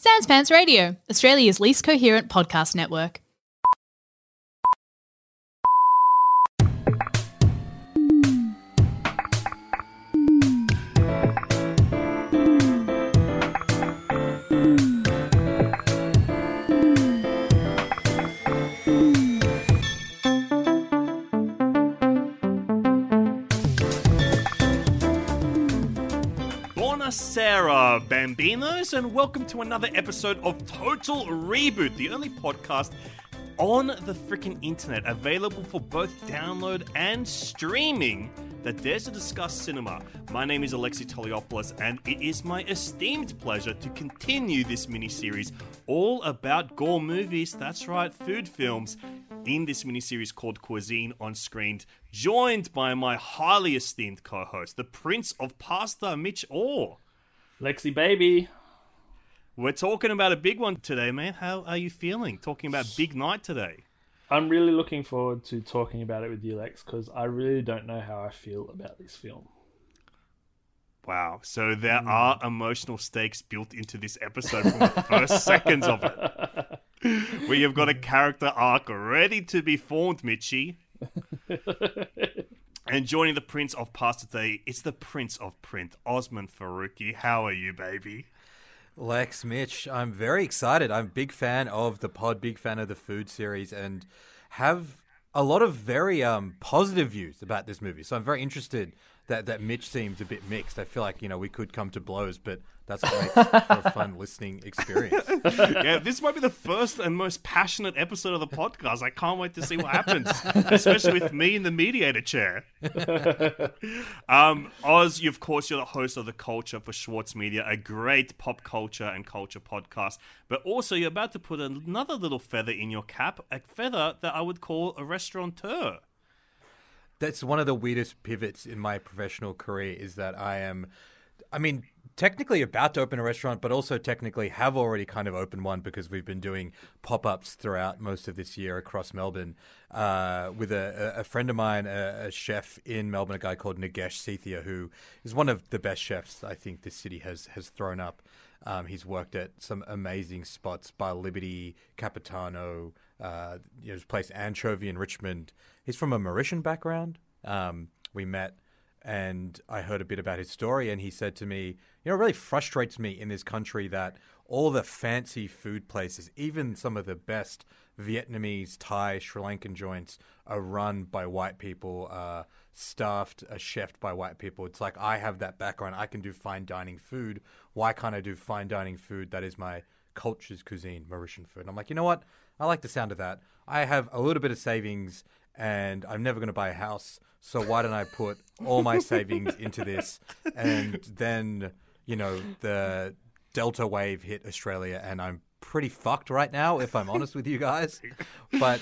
Sans Pants Radio, Australia's least coherent podcast network. Bambinos, and welcome to another episode of Total Reboot, the only podcast on the freaking internet available for both download and streaming that dares to discuss cinema. My name is Alexei Toliopoulos, and it is my esteemed pleasure to continue this mini series all about gore movies. That's right, food films. In this mini series called Cuisine on Screen, joined by my highly esteemed co host, the Prince of Pasta, Mitch Orr. Lexi baby. We're talking about a big one today, man. How are you feeling? Talking about big night today. I'm really looking forward to talking about it with you, Lex, because I really don't know how I feel about this film. Wow. So there are emotional stakes built into this episode from the first seconds of it. We have got a character arc ready to be formed, Mitchy. and joining the Prince of Pasta today, it's the Prince of Print, Osman Faruqi. How are you, baby? Lex, Mitch, I'm very excited. I'm a big fan of the pod, big fan of the food series, and have a lot of very um, positive views about this movie. So I'm very interested that, that Mitch seems a bit mixed. I feel like, you know, we could come to blows, but that's great for a fun listening experience. yeah, this might be the first and most passionate episode of the podcast. I can't wait to see what happens, especially with me in the mediator chair. um, Oz, you, of course, you're the host of the Culture for Schwartz Media, a great pop culture and culture podcast. But also, you're about to put another little feather in your cap, a feather that I would call a restaurateur. That's one of the weirdest pivots in my professional career is that I am, I mean, technically about to open a restaurant, but also technically have already kind of opened one because we've been doing pop ups throughout most of this year across Melbourne uh, with a, a, friend of mine, a, a, chef in Melbourne, a guy called Nagesh Sethia, who is one of the best chefs I think this city has has thrown up. Um, he's worked at some amazing spots by Liberty, Capitano, uh, you know, his place Anchovy in Richmond. He's from a Mauritian background. Um, we met and I heard a bit about his story, and he said to me, You know, it really frustrates me in this country that all the fancy food places, even some of the best Vietnamese, Thai, Sri Lankan joints, are run by white people, uh, staffed, uh, chefed by white people. It's like I have that background. I can do fine dining food. Why can't I do fine dining food that is my culture's cuisine, Mauritian food? And I'm like, you know what? I like the sound of that. I have a little bit of savings and I'm never going to buy a house. So why don't I put all my savings into this? And then, you know, the Delta wave hit Australia, and I'm pretty fucked right now, if I'm honest with you guys. But,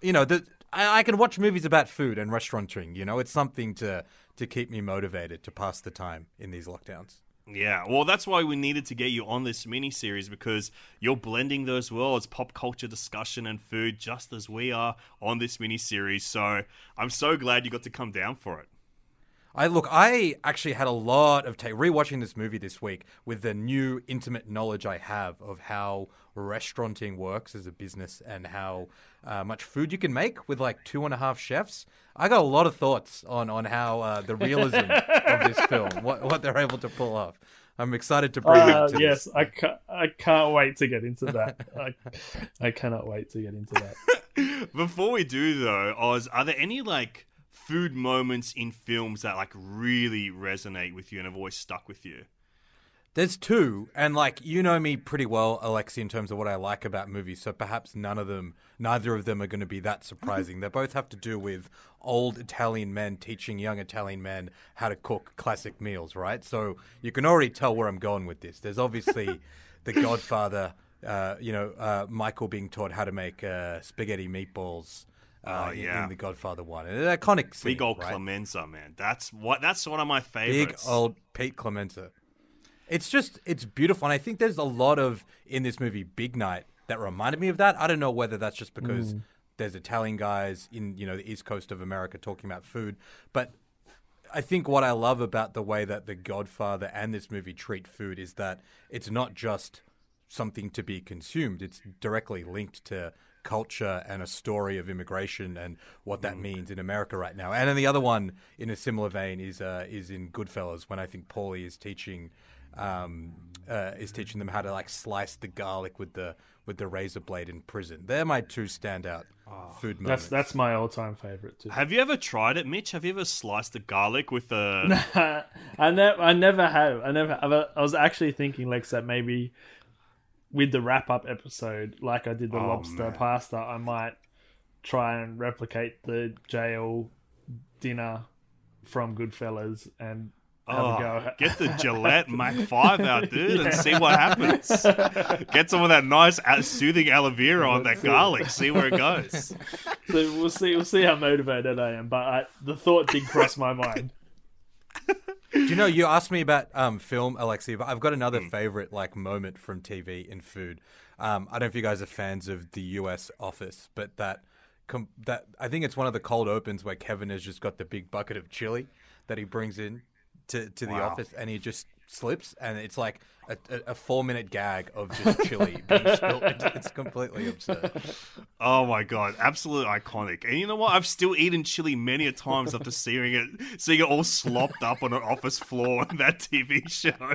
you know, the, I, I can watch movies about food and restauranting. You know, it's something to to keep me motivated to pass the time in these lockdowns. Yeah, well, that's why we needed to get you on this mini series because you're blending those worlds, pop culture discussion and food, just as we are on this mini series. So I'm so glad you got to come down for it. I look, I actually had a lot of take rewatching this movie this week with the new intimate knowledge I have of how restauranting works as a business and how uh, much food you can make with like two and a half chefs. I got a lot of thoughts on on how uh, the realism of this film, what what they're able to pull off. I'm excited to bring uh, it. To yes, this. I can't, I can't wait to get into that. I, I cannot wait to get into that. Before we do though, Oz, are there any like food moments in films that like really resonate with you and have always stuck with you? There's two, and like you know me pretty well, Alexei, in terms of what I like about movies. So perhaps none of them, neither of them, are going to be that surprising. they both have to do with old Italian men teaching young Italian men how to cook classic meals, right? So you can already tell where I'm going with this. There's obviously The Godfather, uh, you know, uh, Michael being taught how to make uh, spaghetti meatballs. Uh, oh yeah, in, in, the Godfather one, an iconic scene, big old right? Clemenza, man. That's what. That's one of my favorites. Big old Pete Clemenza. It's just it's beautiful, and I think there's a lot of in this movie Big Night that reminded me of that. I don't know whether that's just because mm. there's Italian guys in you know the east coast of America talking about food, but I think what I love about the way that The Godfather and this movie treat food is that it's not just something to be consumed. It's directly linked to culture and a story of immigration and what that means in America right now. And then the other one, in a similar vein, is uh, is in Goodfellas when I think Paulie is teaching um, uh, is teaching them how to like slice the garlic with the with the razor blade in prison. They're my two standout food moments. That's that's my all-time favorite too. Have you ever tried it, Mitch? Have you ever sliced the garlic with a? I never, I never have. I never. Have. I was actually thinking, Lex, that maybe with the wrap-up episode, like I did the Oh, lobster man. pasta, I might try and replicate the jail dinner from Goodfellas and have Oh, a go. get the Gillette Mac Five out, dude, and see what happens. Get some of that nice uh, soothing aloe vera on that garlic. See where it goes. so we'll see. We'll see how motivated I am. But I, the thought did cross my mind. Do you know you asked me about um, film, Alexei, but I've got another Hmm. favorite like moment from TV in food. Um, I don't know if you guys are fans of the U.S. Office, but that com- that I think it's one of the cold opens where Kevin has just got the big bucket of chili that he brings in to, to the Wow. office, and he just slips, and it's like a, a, four minute gag of just chili being spilled. It's, completely absurd. Oh my god, absolute iconic. And you know what? I've still eaten chili many a times after seeing it, seeing it all slopped up on an office floor in that TV show.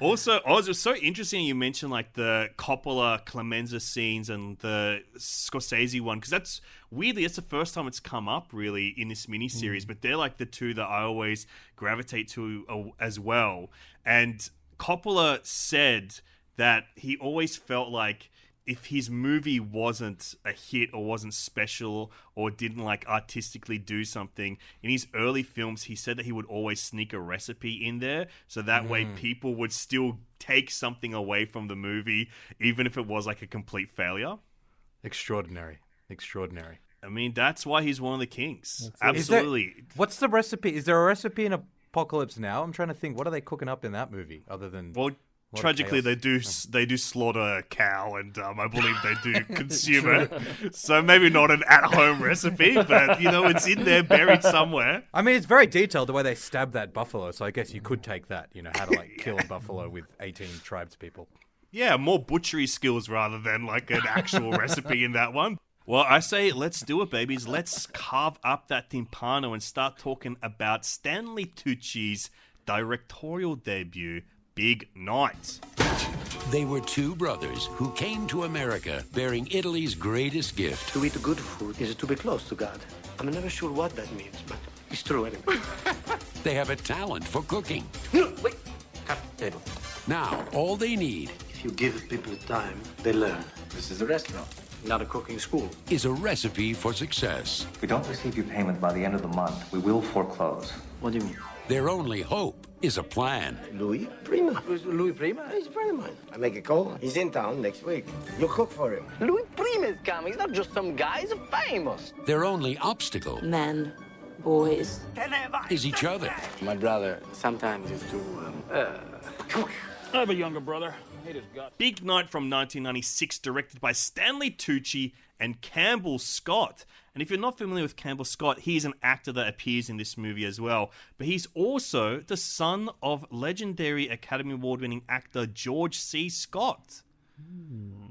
Also, Oz, it was so interesting you mentioned like the Coppola Clemenza scenes and the Scorsese one because that's weirdly that's the first time it's come up really in this mini miniseries. But they're like the two that I always gravitate to uh, as well. And Coppola said that he always felt like if his movie wasn't a hit or wasn't special or didn't like artistically do something in his early films he said that he would always sneak a recipe in there so that way mm. people would still take something away from the movie even if it was like a complete failure Extraordinary, extraordinary. i mean that's why he's one of the kings Is there- absolutely what's the recipe? Is there a recipe in Apocalypse Now? I'm trying to think. What are they cooking up in that movie other than? well tragically they do they do slaughter a cow and um, i believe they do consume it so maybe not an at-home recipe but you know it's in there buried somewhere I mean, it's very detailed the way they stab that buffalo. So I guess you could take that. You know how to like kill a buffalo with 18 tribespeople. Yeah, more butchery skills rather than like an actual recipe in that one. Well, I say let's do it, babies. Let's carve up that timpano and start talking about Stanley Tucci's directorial debut, Big Night. They were two brothers who came to America bearing Italy's greatest gift. To eat good food is to be close to God. I'm never sure what that means, but it's true anyway. They have a talent for cooking. no, wait. Have table. Now, all they need If you give people time, they learn. This is a restaurant, not a cooking school. is a recipe for success. If we don't receive your payment by the end of the month, we will foreclose. What do you mean? Their only hope is a plan. Louis Prima. Louis Prima? He's a friend of mine. I make a call. He's in town next week. You cook for him. Louis Prima is coming. He's not just some guy. He's famous. Their only obstacle Men, boys. is each other. My brother sometimes is too, um, uh, I have a younger brother. Big Night from 1996, directed by Stanley Tucci and Campbell Scott. And if you're not familiar with Campbell Scott, he's an actor that appears in this movie as well. But he's also the son of legendary Academy Award winning actor George C. Scott.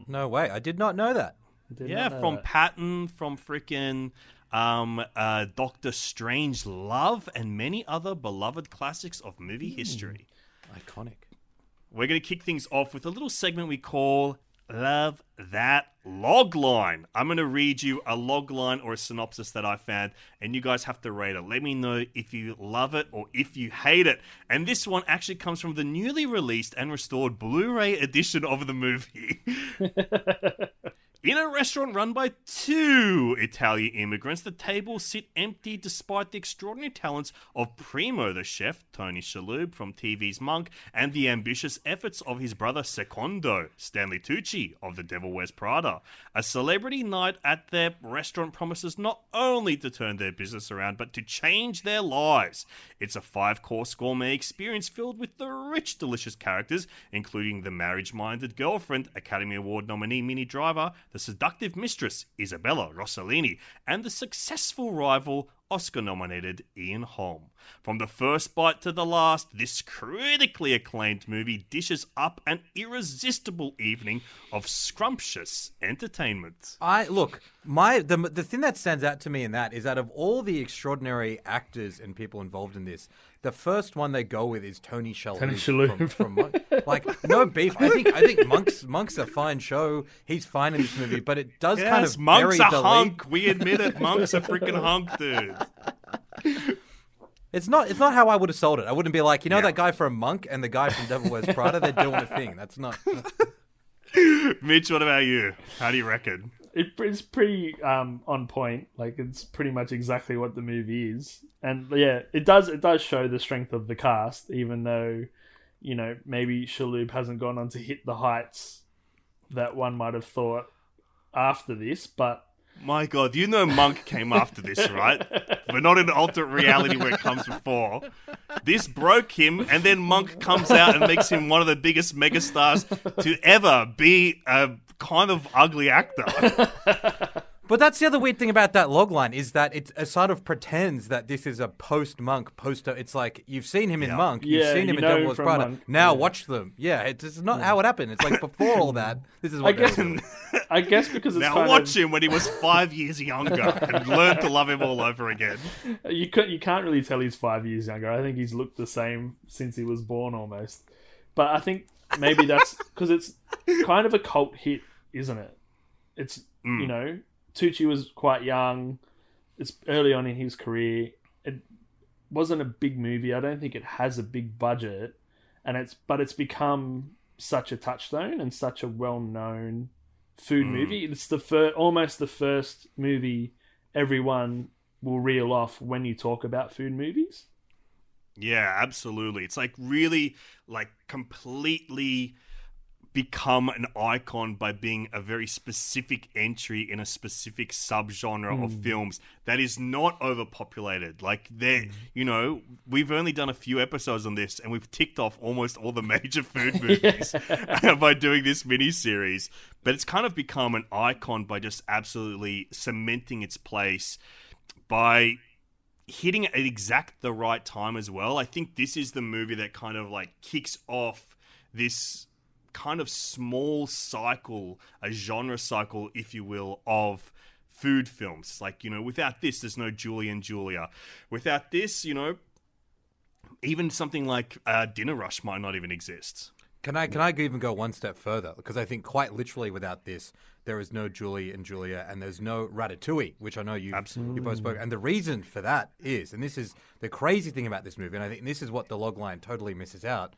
No way. I did not know that. Yeah, from Patton, from frickin' um, uh, Doctor Strangelove, and many other beloved classics of movie history. Iconic. We're going to kick things off with a little segment we call Love That Log Line. I'm going to read you a log line or a synopsis that I found, and you guys have to rate it. Let me know if you love it or if you hate it. And this one actually comes from the newly released and restored Blu ray edition of the movie. In a restaurant run by two Italian immigrants, the tables sit empty despite the extraordinary talents of Primo, the chef, Tony Shalhoub from TV's Monk, and the ambitious efforts of his brother Secondo, Stanley Tucci of The Devil Wears Prada. A celebrity night at their restaurant promises not only to turn their business around, but to change their lives. It's a five course gourmet experience filled with the rich, delicious characters, including the marriage minded girlfriend, Academy Award nominee Minnie Driver, the seductive mistress, Isabella Rossellini, and the successful rival, Oscar nominated Ian Holm. From the first bite to the last, this critically acclaimed movie dishes up an irresistible evening of scrumptious entertainment. I look, my the the thing that stands out to me in that is that of all the extraordinary actors and people involved in this, the first one they go with is Tony Shalhoub. Tony Shalhoub. From, from Monk. like no beef. I think I think Monk's Monk's a fine show. He's fine in this movie, but it does Yes, kind of Monk's bury a the hunk. lead. We admit it. Monk's a freaking hunk, dude. It's not. It's not how I would have sold it. I wouldn't be like, you know, Yeah. that guy from Monk and the guy from Devil Wears Prada. They're doing a thing. That's not. Mitch, what about you? How do you reckon? It, it's pretty um, on point. Like it's pretty much exactly what the movie is, and yeah, it does it does show the strength of the cast, even though you know maybe Shalhoub hasn't gone on to hit the heights that one might have thought after this, but My God, you know Monk came after this, right? We're not in alternate reality where it comes before. This broke him, and then Monk comes out and makes him one of the biggest megastars to ever be a kind of ugly actor. But that's the other weird thing about that logline is that it, it sort of pretends that this is a post Monk poster. It's like you've seen him in Yeah. Monk, you've Yeah, seen him you in know Devil him Wears Prada. Monk. Now Yeah. watch them. Yeah, it's, it's not how it happened. It's like before all that. This is I what. they guess doing. I guess because it's now kind watch of, him when he was five years younger and learn to love him all over again. you could you can't really tell he's five years younger. I think he's looked the same since he was born almost. But I think maybe that's because it's kind of a cult hit, isn't it? It's mm. you know Tucci was quite young. It's early on in his career. It wasn't a big movie. I don't think it has a big budget, and it's but it's become such a touchstone and such a well known food mm. movie. It's the fir- almost the first movie everyone will reel off when you talk about food movies. Yeah, absolutely. It's like really like completely become an icon by being a very specific entry in a specific subgenre of hmm. films that is not overpopulated. Like there, hmm. you know, we've only done a few episodes on this and we've ticked off almost all the major food movies by doing this mini series. But it's kind of become an icon by just absolutely cementing its place by hitting at exact the right time as well. I think this is the movie that kind of like kicks off this kind of small cycle, a genre cycle, if you will, of food films. Like, you know, without this, there's no Julie and Julia. Without this, you know, even something like uh, Dinner Rush might not even exist. Can I can I even go one step further? Because I think quite literally without this, there is no Julie and Julia, and there's no Ratatouille, which I know you you both spoke. And the reason for that is, and this is the crazy thing about this movie, and I think this is what the logline totally misses out.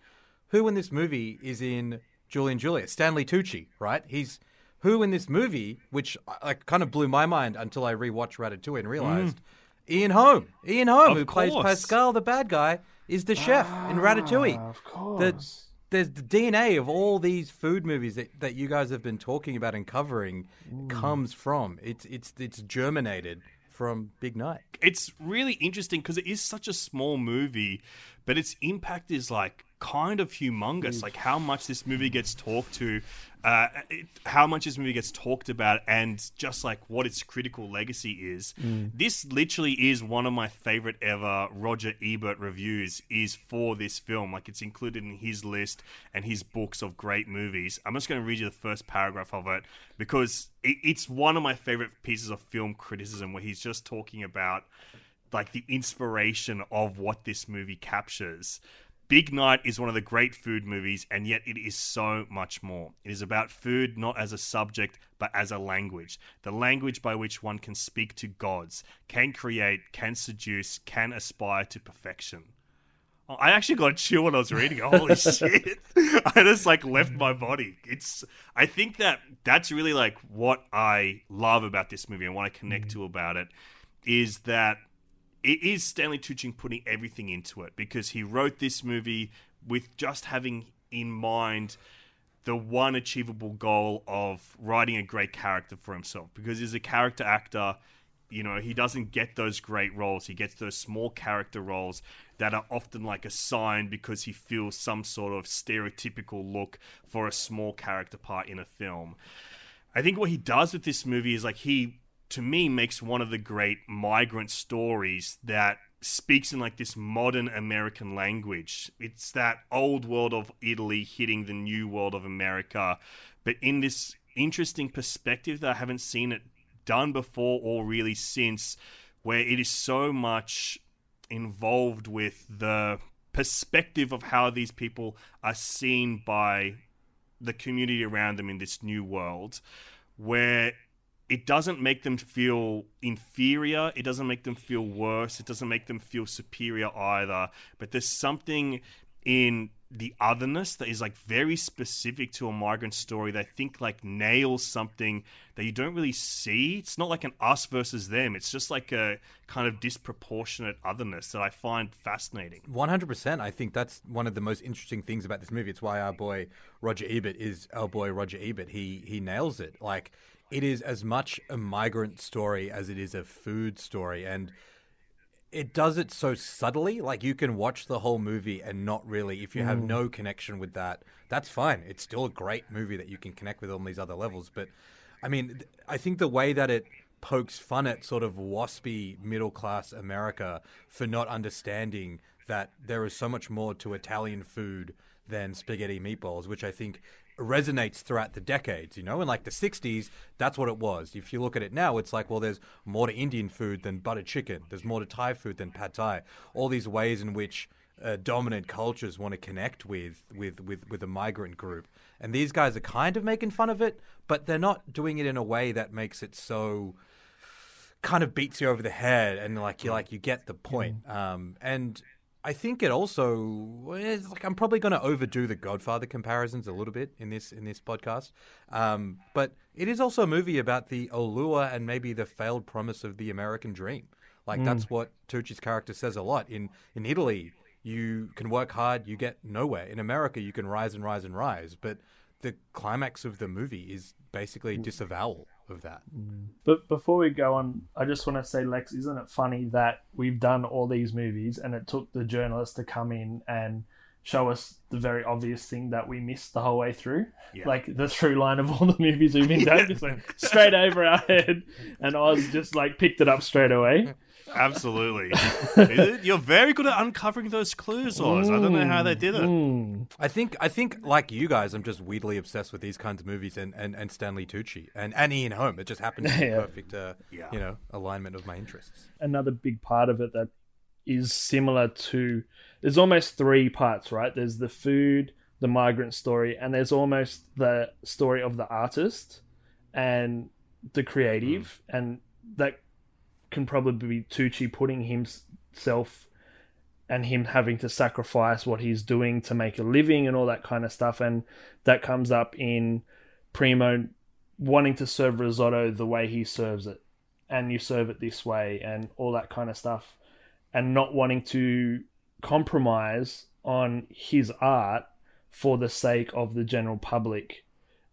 Who in this movie is in Julie and Julia? Stanley Tucci, right? He's who in this movie, which like kind of blew my mind until I rewatched Ratatouille and realized mm. Ian Holm, Ian Holm, Of who plays. Pascal, the bad guy, is the chef in Ratatouille. Ah, of course. The, there's the DNA of all these food movies that, that you guys have been talking about and covering mm. comes from. It's it's it's germinated from Big Night. it's really interesting because it is such a small movie, but its impact is like kind of humongous. Like how much this movie gets talked to, uh, it, how much this movie gets talked about, and just like what its critical legacy is. This literally is one of my favorite ever Roger Ebert reviews. Is for this film. Like it's included in his list and his books of great movies. I'm just going to read you the first paragraph of it because it, it's one of my favorite pieces of film criticism where he's just talking about like the inspiration of what this movie captures. Big Night is one of the great food movies, and yet it is so much more. It is about food not as a subject, but as a language. The language by which one can speak to gods, can create, can seduce, can aspire to perfection. Oh, I actually got a chill when I was reading it. Holy shit. I just like left my body. It's I think that that's really like what I love about this movie and what I connect mm. to about it is that it is Stanley Tucci putting everything into it because he wrote this movie with just having in mind the one achievable goal of writing a great character for himself. Because he's a character actor you know he doesn't get those great roles. He gets those small character roles that are often like a sign because he feels some sort of stereotypical look for a small character part in a film. I think what he does with this movie is like he to me makes one of the great migrant stories that speaks in like this modern American language. It's that old world of Italy hitting the new world of America, but in this interesting perspective that I haven't seen it done before or really since, where it is so much involved with the perspective of how these people are seen by the community around them in this new world, where it doesn't make them feel inferior. It doesn't make them feel worse. It doesn't make them feel superior either. But there's something in the otherness that is like very specific to a migrant story I think like nails something that you don't really see. It's not like an us versus them. It's just like a kind of disproportionate otherness that I find fascinating. 100%. I think that's one of the most interesting things about this movie. It's why our boy Roger Ebert is our boy Roger Ebert. He he nails it. Like it is as much a migrant story as it is a food story and it does it so subtly like you can watch the whole movie and not really if you have Mm. no connection with that that's fine it's still a great movie that you can connect with on these other levels but i mean i think the way that it pokes fun at sort of waspy middle class america for not understanding that there is so much more to italian food than spaghetti meatballs which i think resonates throughout the decades, you know? In like the 60s, that's what it was. If you look at it now, it's like, well, there's more to Indian food than butter chicken. There's more to Thai food than pad Thai. All these ways in which uh, dominant cultures want to connect with, with, with, with a migrant group. And these guys are kind of making fun of it, but they're not doing it in a way that makes it so kind of beats you over the head and like you like you get the point. Um, and I think it also it's like I'm probably going to overdo the Godfather comparisons a little bit in this in this podcast, um, but it is also a movie about the allure and maybe the failed promise of the American dream. Like Mm. that's what Tucci's character says a lot. In in Italy, you can work hard, you get nowhere. In America, you can rise and rise and rise, but the climax of the movie is basically disavowal of that. Mm. But before we go on, I just want to say, Lex, isn't it funny that we've done all these movies and it took the journalist to come in and show us the very obvious thing that we missed the whole way through? Yeah. Like the through line of all the movies we've been doing, just went straight over our head. And Oz just like picked it up straight away. Absolutely. You're very good at uncovering those clues, Oz. I don't know how they did it. Mm. I think I think like you guys, I'm just weirdly obsessed with these kinds of movies and, and, and Stanley Tucci and, and Ian Holm. It just happened to be Yeah. perfect, uh, Yeah. you know, alignment of my interests. Another big part of it that is similar to there's almost three parts, right? There's the food, the migrant story, and there's almost the story of the artist and the creative, and that can probably be Tucci putting himself and him having to sacrifice what he's doing to make a living and all that kind of stuff, and that comes up in Primo wanting to serve risotto the way he serves it, and you serve it this way, and all that kind of stuff, and not wanting to compromise on his art for the sake of the general public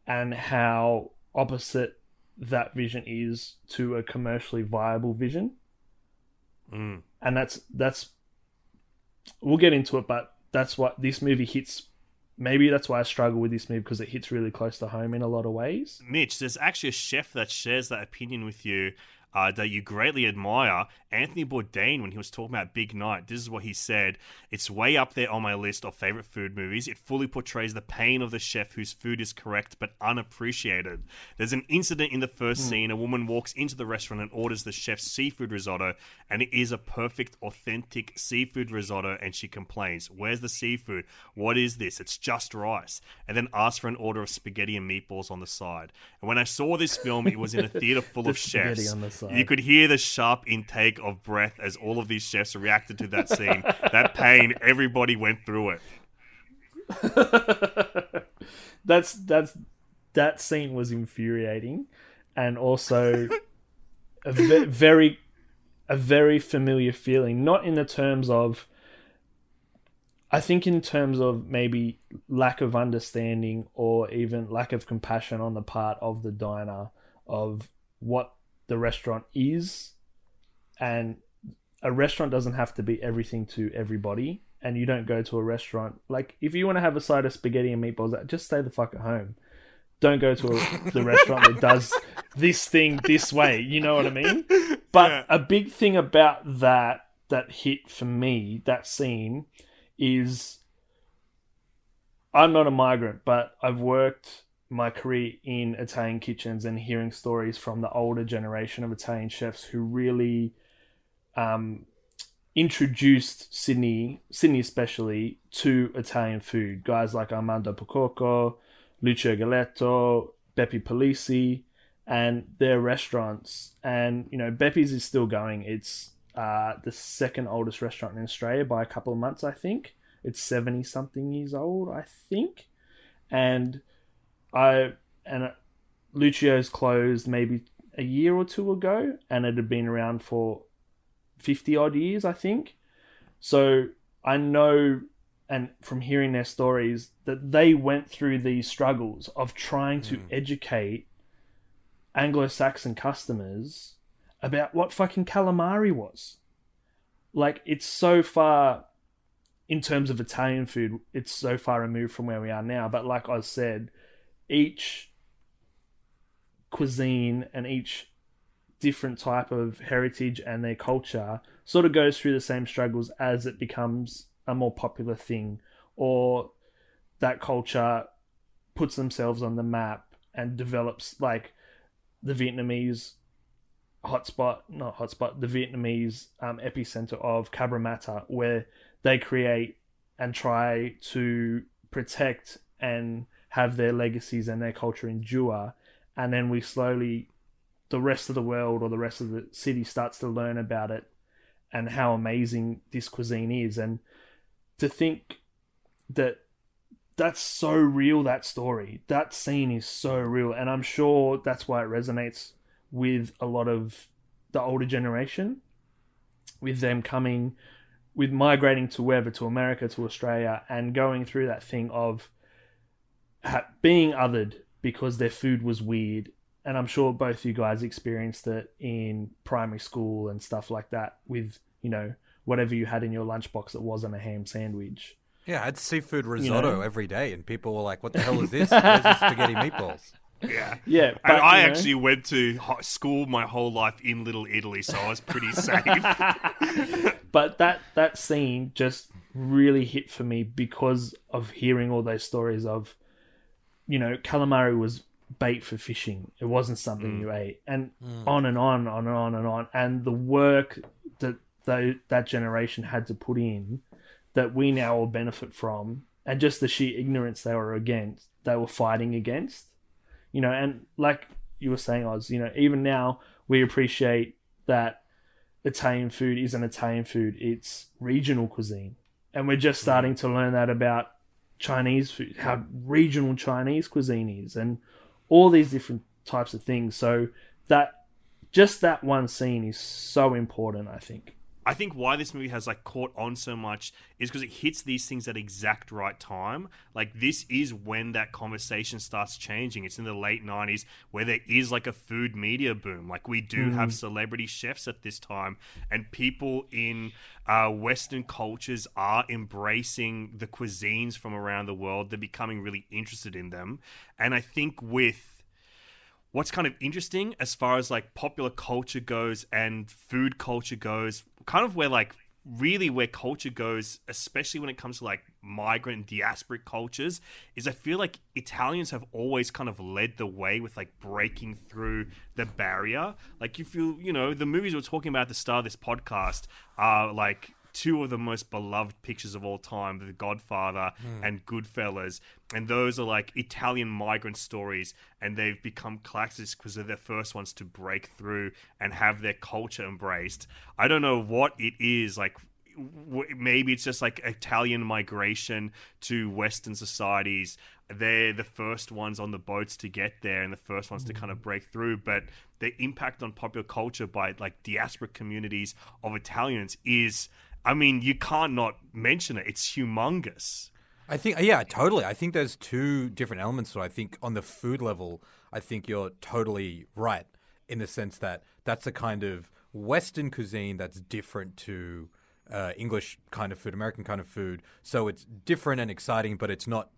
and how opposite that vision is to a commercially viable vision. Mm. and that's that's we'll get into it but that's what this movie hits. Maybe that's why i struggle with this movie because it hits really close to home in a lot of ways. Mitch, there's actually a chef that shares that opinion with you uh, that you greatly admire. Anthony Bourdain, when he was talking about Big Night, this is what he said. It's way up there on my list of favorite food movies. It fully portrays the pain of the chef whose food is correct but unappreciated. There's an incident in the first Hmm. scene. A woman walks into the restaurant and orders the chef's seafood risotto, and it is a perfect, authentic seafood risotto, and she complains, Where's the seafood? What is this? It's just rice. And then asks for an order of spaghetti and meatballs on the side. And when I saw this film, it was in a theater full of chefs. On the side. You could hear the sharp intake of breath as all of these chefs reacted to that scene. that pain, everybody went through it. that's that's that scene was infuriating and also a ve- very a very familiar feeling not in the terms of i think in terms of maybe lack of understanding or even lack of compassion on the part of the diner of what the restaurant is and a restaurant doesn't have to be everything to everybody and you don't go to a restaurant like if you want to have a side of spaghetti and meatballs just stay the fuck at home don't go to a, the restaurant that does this thing this way. You know what I mean? But Yeah. a big thing about that that hit for me, that scene, is I'm not a migrant, but I've worked my career in Italian kitchens and hearing stories from the older generation of Italian chefs who really um, introduced Sydney, Sydney especially, to Italian food. Guys like Armando Percuoco, Lucio Galetto, Beppi Polese, and their restaurants. And you know, Beppi's is still going. It's uh, the second oldest restaurant in Australia by a couple of months, I think. It's seventy something years old, I think. And I and Lucio's closed maybe a year or two ago, and it had been around for fifty odd years, I think. So I know, and from hearing their stories, that they went through these struggles of trying to hmm. educate Anglo-Saxon customers about what fucking calamari was. Like it's so far in terms of Italian food, it's so far removed from where we are now. But like I said, each cuisine and each different type of heritage and their culture sort of goes through the same struggles as it becomes a more popular thing or that culture puts themselves on the map and develops like the Vietnamese hotspot, not hotspot, the Vietnamese um, epicenter of Cabramatta, where they create and try to protect and have their legacies and their culture endure. And then we slowly, the rest of the world or the rest of the city starts to learn about it and how amazing this cuisine is. And to think that that's so real that story that scene is so real and i'm sure that's why it resonates with a lot of the older generation with them coming with migrating to wherever to america to australia and going through that thing of ha- being othered because their food was weird and i'm sure both you guys experienced it in primary school and stuff like that with you know whatever you had in your lunchbox that wasn't a ham sandwich Yeah, I had seafood risotto know? every day, and people were like, "What the hell is this? Where's the spaghetti meatballs?" Yeah. yeah And but, I you know- actually went to ho- school my whole life in Little Italy, so I was pretty safe. but that that scene just really hit for me because of hearing all those stories of you know calamari was bait for fishing. It wasn't something mm. you ate. And mm. on and on on and on and on. And the work that tho- that generation had to put in that we now all benefit from and just the sheer ignorance they were against they were fighting against you know and like you were saying oz you know even now we appreciate that Italian food isn't Italian food, it's regional cuisine. And we're just mm. starting to learn that about Chinese food, how regional Chinese cuisine is, and all these different types of things. So that just that one scene is so important, I think. I think why this movie has like caught on so much is because it hits these things at exact right time. Like this is when that conversation starts changing. It's in the late '90s where there is like a food media boom. Like we do have celebrity chefs at this time, and people in uh, Western cultures are embracing the cuisines from around the world. They're becoming really interested in them, and I think with what's kind of interesting as far as like popular culture goes and food culture goes, kind of where like really where culture goes, especially when it comes to like migrant diasporic cultures, is I feel like Italians have always kind of led the way with like breaking through the barrier. Like you you know, the movies we're talking about at the start of this podcast are like two of the most beloved pictures of all time, The Godfather hmm. and Goodfellas. And those are like Italian migrant stories, and they've become classics because they're the first ones to break through and have their culture embraced. I don't know what it is, like w- maybe it's just like Italian migration to Western societies. They're the first ones on the boats to get there and the first ones to kind of break through. But the impact on popular culture by like diaspora communities of Italians is, I mean, you can't not mention it. It's humongous. I think, yeah, totally. I think there's two different elements it. I think on the food level, I think you're totally right in the sense that that's a kind of Western cuisine that's different to uh, English kind of food, American kind of food. So it's different and exciting, but it's not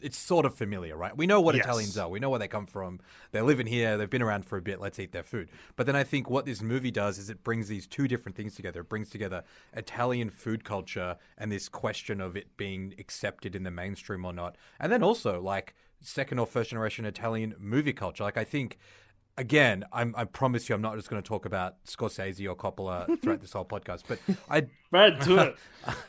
it's sort of familiar, right? We know what Yes. Italians are. We know where they come from. They're living here. They've been around for a bit. Let's eat their food. But then I think what this movie does is it brings these two different things together. It brings together Italian food culture and this question of it being accepted in the mainstream or not. And then also like second or first generation Italian movie culture. Like I think again, I'm, I promise you, I'm not just going to talk about Scorsese or Coppola throughout this whole podcast, but I Brad, do it,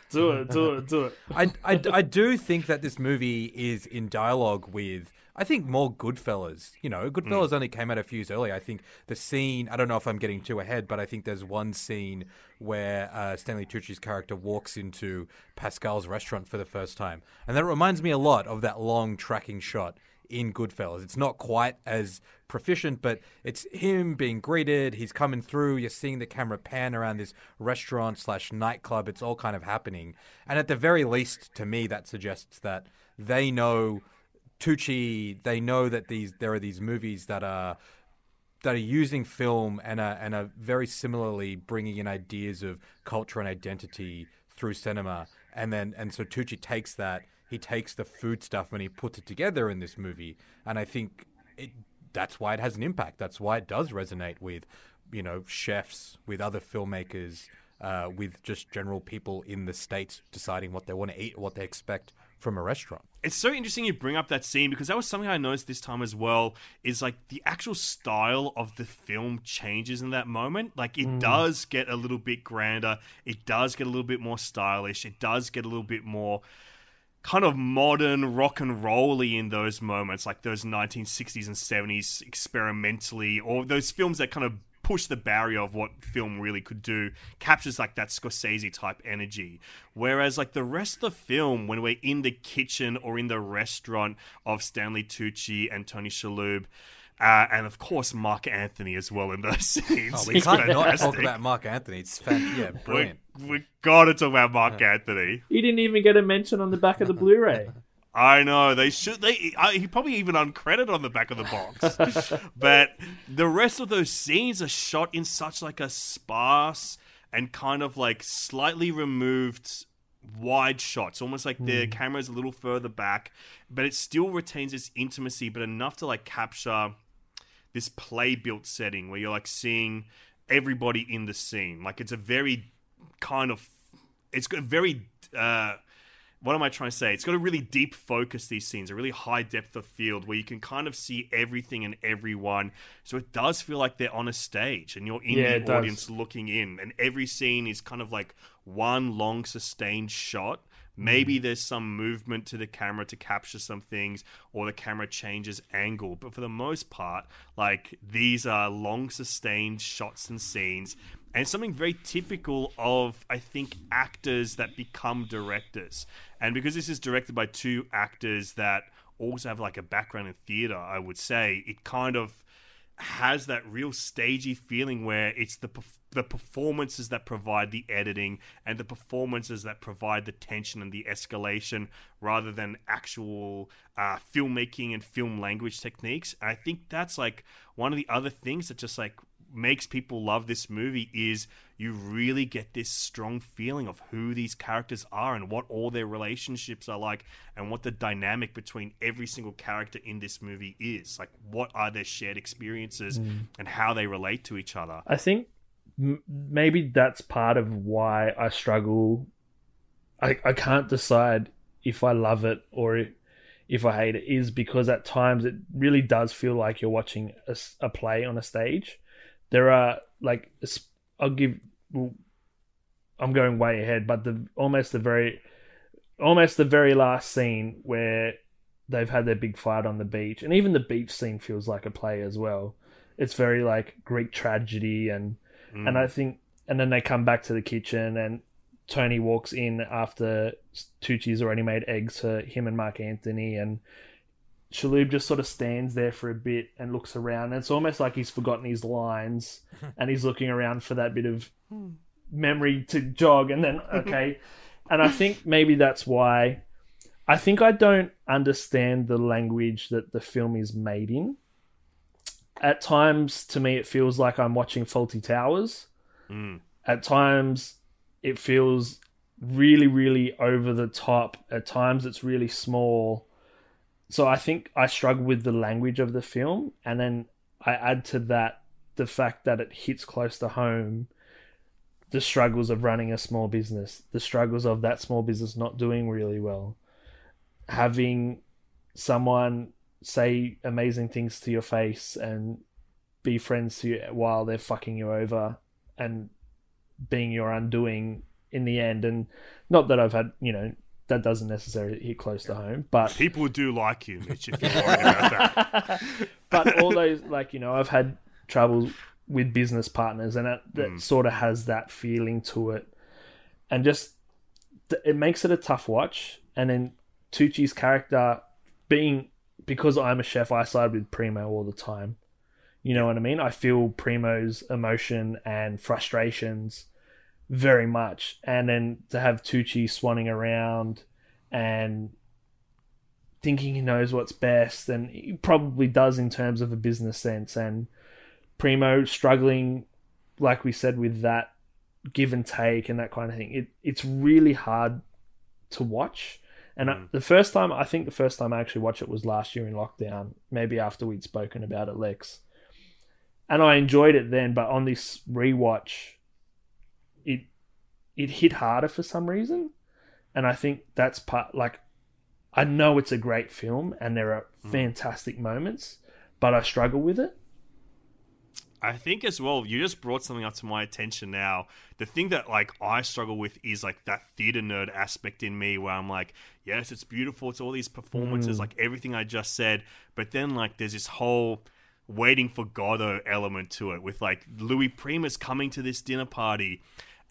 do it, do it, do it. I, I, I do think that this movie is in dialogue with, I think, more Goodfellas. You know, Goodfellas only came out a few years earlier. I think the scene, I don't know if I'm getting too ahead, but I think there's one scene where uh, Stanley Tucci's character walks into Pascal's restaurant for the first time. And that reminds me a lot of that long tracking shot in Goodfellas. It's not quite as proficient, but it's him being greeted. He's coming through. You're seeing the camera pan around this restaurant slash nightclub. It's all kind of happening. And at the very least, to me, that suggests that they know Tucci. They know that these there are these movies that are that are using film and are, and are very similarly bringing in ideas of culture and identity through cinema. And then and so Tucci takes that he takes the food stuff and he puts it together in this movie. And I think it that's why it has an impact. That's why it does resonate with you know chefs, with other filmmakers, uh, with just general people in the states deciding what they want to eat, what they expect from a restaurant. It's so interesting you bring up that scene because that was something I noticed this time as well. Is like the actual style of the film changes in that moment. Like it does get a little bit grander. It does get a little bit more stylish. It does get a little bit more kind of modern rock and rolly in those moments, like those 1960s and 70s experimentally, or those films that kind of push the barrier of what film really could do, captures like that Scorsese type energy. Whereas like the rest of the film, when we're in the kitchen or in the restaurant of Stanley Tucci and Tony Shalhoub, uh, and of course Marc Anthony as well in those scenes. Oh, we He's can't not talk about Marc Anthony. It's fan- yeah, We, brilliant. we gotta talk about Marc Anthony. He didn't even get a mention on the back of the Blu-ray. I know they should. They I, he probably even uncredited on the back of the box. but the rest of those scenes are shot in such like a sparse and kind of like slightly removed wide shots, almost like the camera's a little further back, but it still retains its intimacy, but enough to like capture this play built setting where you're like seeing everybody in the scene. Like it's a very kind of it's got a very uh what am I trying to say? It's got a really deep focus, these scenes, a really high depth of field where you can kind of see everything and everyone. So it does feel like they're on a stage and you're in Yeah, the does. audience looking in. And every scene is kind of like one long sustained shot. Maybe hmm. there's some movement to the camera to capture some things, or the camera changes angle. But for the most part, like these are long sustained shots and scenes and something very typical of I think actors that become directors. And because this is directed by two actors that also have like a background in theater, I would say it kind of has that real stagey feeling where it's the the performances that provide the editing and the performances that provide the tension and the escalation rather than actual uh, filmmaking and film language techniques. And I think that's like one of the other things that just like makes people love this movie is you really get this strong feeling of who these characters are and what all their relationships are like and what the dynamic between every single character in this movie is. Like what are their shared experiences and how they relate to each other. I think maybe that's part of why I struggle. I, I can't decide if I love it or if, I hate it, is because at times it really does feel like you're watching a play on a stage. There are, like, I'll give, well, I'm going way ahead, but the almost the very, almost the very last scene where they've had their big fight on the beach, and even the beach scene feels like a play as well. It's very like Greek tragedy, and and I mm. think, and then they come back to the kitchen, and Tony walks in after Tucci's already made eggs for him and Marc Anthony, and Shalhoub just sort of stands there for a bit and looks around. And it's almost like he's forgotten his lines, and he's looking around for that bit of hmm. memory to jog, and then okay. and I think maybe that's why. I think I don't understand the language that the film is made in. At times, to me, it feels like I'm watching Fawlty Towers. Mm. At times, it feels really, really over the top. At times, it's really small. so I think I struggle with the language of the film, and then I add to that the fact that it hits close to home the struggles of running a small business, the struggles of that small business not doing really well, having someone say amazing things to your face and be friends to you while they're fucking you over and being your undoing in the end. And not that I've had, you know, that doesn't necessarily hit close to home, but People do like you, Mitch, if you're worried about that. but all those like you know i've had trouble with business partners and that, that Mm. sort of has that feeling to it and just it makes it a tough watch and then tucci's character being because i'm a chef i side with primo all the time you know what i mean i feel primo's emotion and frustrations very much and then to have tucci swanning around and thinking he knows what's best, and he probably does in terms of a business sense. And Primo struggling, like we said, with that give and take and that kind of thing. It it's really hard to watch. And I, the first time, I think the first time I actually watched it was last year in lockdown, maybe after we'd spoken about it, Lex. And I enjoyed it then, but on this rewatch, it it hit harder for some reason. And I think that's part like I know it's a great film and there are mm. fantastic moments, but I struggle with it. I think as well, you just brought something up to my attention now. The thing that like I struggle with is like that theater nerd aspect in me where I'm like, yes, it's beautiful, it's all these performances, Mm. like everything I just said, but then like there's this whole waiting for Godot element to it with like Louis Prima coming to this dinner party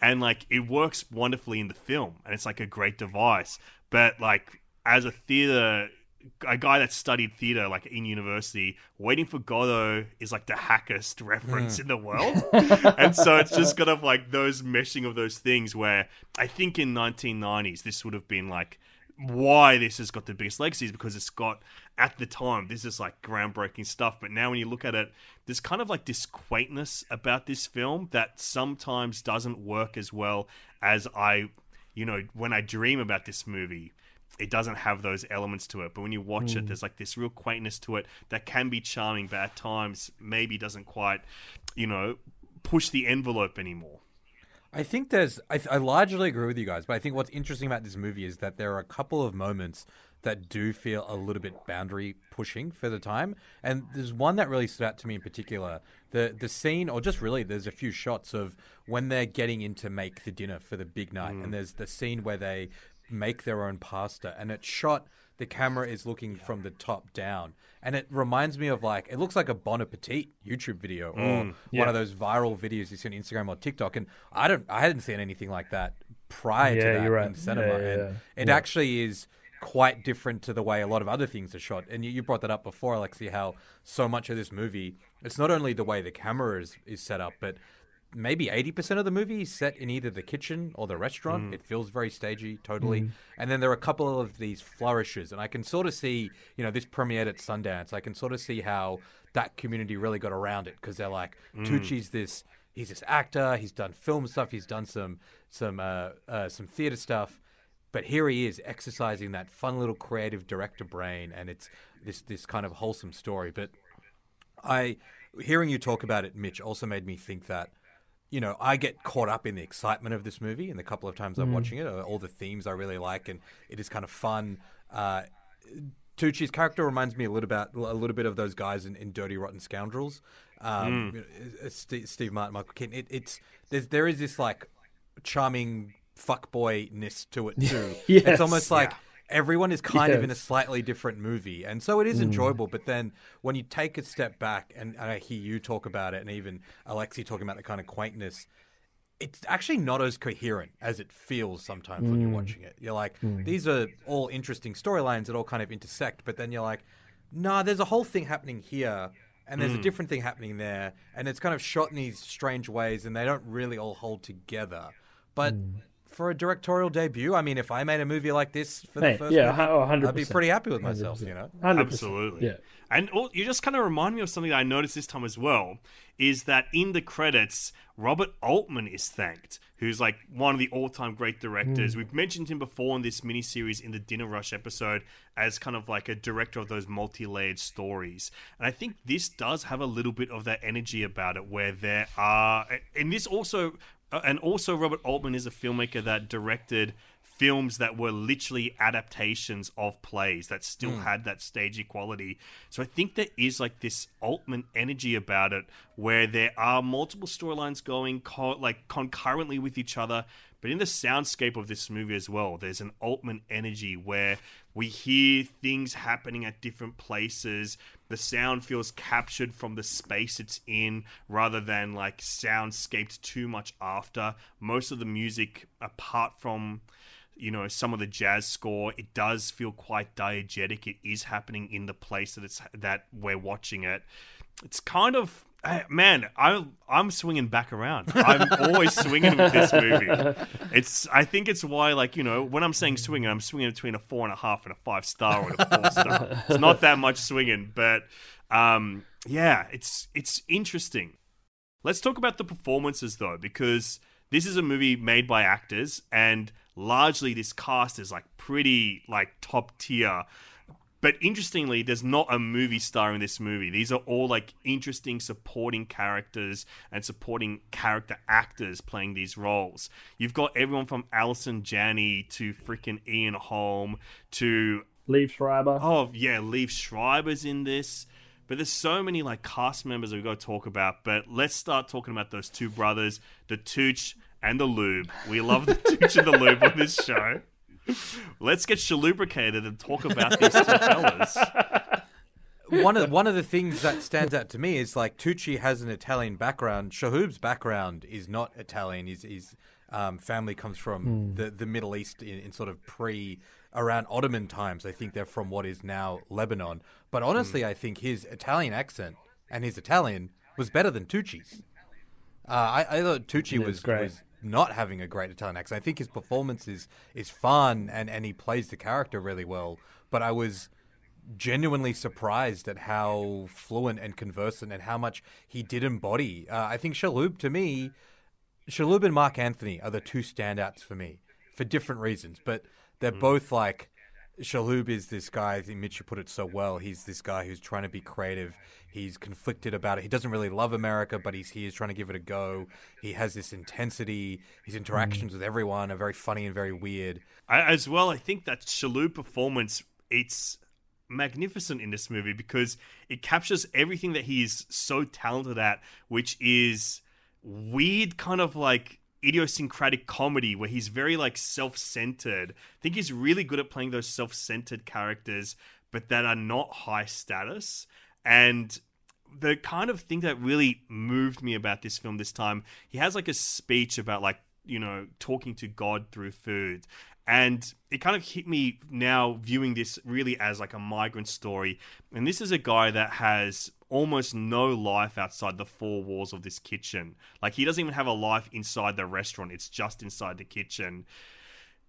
and like it works wonderfully in the film and it's like a great device, but like as a theater a guy that studied theater like in university, waiting for Godot is like the hackest reference Mm. in the world. and so it's just kind of like those meshing of those things where I think in 1990s this would have been like why this has got the biggest legacy is because it's got at the time this is like groundbreaking stuff but now when you look at it there's kind of like this quaintness about this film that sometimes doesn't work as well as I you know when I dream about this movie it doesn't have those elements to it. But when you watch it, Mm. there's like this real quaintness to it that can be charming, but at times maybe doesn't quite, you know, push the envelope anymore. I think there's. I, I largely agree with you guys, but I think what's interesting about this movie is that there are a couple of moments that do feel a little bit boundary pushing for the time, and there's one that really stood out to me in particular. The the scene, or just really, there's a few shots of when they're getting in to make the dinner for the big night, Mm. and there's the scene where they make their own pasta, and it's shot. The camera is looking from the top down, and it reminds me of like it looks like a Bon Appetit YouTube video or Mm, one of those viral videos you see on Instagram or TikTok, and I don't, I hadn't seen anything like that prior to that right. in cinema, Yeah, yeah, and it Yeah. actually is quite different to the way a lot of other things are shot. And you, you brought that up before, Alexei, how so much of this movie, it's not only the way the camera is, is set up, but maybe 80% of the movie is set in either the kitchen or the restaurant. Mm. It feels very stagey, totally. Mm. And then there are a couple of these flourishes, and I can sort of see, you know, this premiered at Sundance. I can sort of see how that community really got around it because they're like, Mm. Tucci's this, he's this actor, he's done film stuff, he's done some some uh, uh, some theater stuff, but here he is exercising that fun little creative director brain, and it's this this kind of wholesome story. But I, hearing you talk about it, Mitch, also made me think that you know, I get caught up in the excitement of this movie and the couple of times I'm Mm. watching it, uh, all the themes I really like, and it is kind of fun. Uh, Tucci's character reminds me a little about a little bit of those guys in, in Dirty Rotten Scoundrels. Um, Mm. know, uh, Steve, Steve Martin, Michael Keaton. It, it's there's there is this like charming fuckboyness to it too. Yes. It's almost like Yeah. Everyone is kind of in a slightly different movie, and so it is Mm. enjoyable. But then when you take a step back, and, and I hear you talk about it, and even Alexei talking about the kind of quaintness, it's actually not as coherent as it feels sometimes when you're Mm. watching it. You're like, Mm. these are all interesting storylines that all kind of intersect, but then you're like, nah, there's a whole thing happening here. And there's a Mm. different thing happening there, and it's kind of shot in these strange ways, and they don't really all hold together. But for a directorial debut. I mean, if I made a movie like this for Hey, the first yeah, movie, oh, 100%. I'd be pretty happy with myself. 100%. You know, 100%. Absolutely. Yeah. And all, you just kind of remind me of something that I noticed this time as well is that in the credits, Robert Altman is thanked, who's like one of the all time great directors. Mm. We've mentioned him before in this miniseries in the Dinner Rush episode as kind of like a director of those multi layered stories. And I think this does have a little bit of that energy about it where there are. And this also. Uh, And also, Robert Altman is a filmmaker that directed films that were literally adaptations of plays that still Mm. had that stagey quality. So I think there is like this Altman energy about it where there are multiple storylines going co- like concurrently with each other. But in the soundscape of this movie as well, there's an Altman energy where we hear things happening at different places. The sound feels captured from the space it's in rather than like soundscaped too much after. Most of the music, apart from you know some of the jazz score it does feel quite diegetic it is happening in the place that it's that we're watching it it's kind of eh, man i i'm swinging back around. I'm always swinging with this movie. It's i think it's why like you know when i'm saying swinging i'm swinging between a four and a half and a five star or a four star. It's not that much swinging but um yeah it's it's interesting. Let's talk about the performances though, because this is a movie made by actors, and largely this cast is like pretty like top tier. But interestingly, there's not a movie star in this movie. These are all like interesting supporting characters and supporting character actors playing these roles. You've got everyone from Allison Janney to freaking Ian Holm to Liev Schreiber. Oh yeah, Liev Schreiber's in this. But there's so many like cast members that we've got to talk about. But let's start talking about those two brothers, the Tooch and the Lube. We love the Tooch and the Lube on this show. Let's get shalubricated and talk about these two fellas. one of one of the things that stands out to me is like Tucci has an Italian background. Shalhoub's background is not Italian. His his um, family comes from Hmm. the the Middle East in, in sort of pre around Ottoman times. I think they're from what is now Lebanon. But honestly, I think his Italian accent and his Italian was better than Tucci's. Uh, I, I thought Tucci was, great. was not having a great Italian accent. I think his performance is is fun and, and he plays the character really well. But I was genuinely surprised at how fluent and conversant and how much he did embody. Uh, I think Shalhoub, to me, Shalhoub and Marc Anthony are the two standouts for me for different reasons, but they're both like. Shalhoub is this guy. I think Mitch, you put it so well. He's this guy who's trying to be creative. He's conflicted about it. He doesn't really love America, but he's he is trying to give it a go. He has this intensity. His interactions mm-hmm. with everyone are very funny and very weird. I, as well, I think that Shalhoub performance it's magnificent in this movie because it captures everything that he's so talented at, which is weird, kind of like idiosyncratic comedy where he's very like self-centered. I think he's really good at playing those self-centered characters, but that are not high status. And the kind of thing that really moved me about this film this time, he has like a speech about like, you know, talking to God through food. And it kind of hit me now viewing this really as like a migrant story. And this is a guy that has almost no life outside the four walls of this kitchen. Like he doesn't even have a life inside the restaurant, it's just inside the kitchen.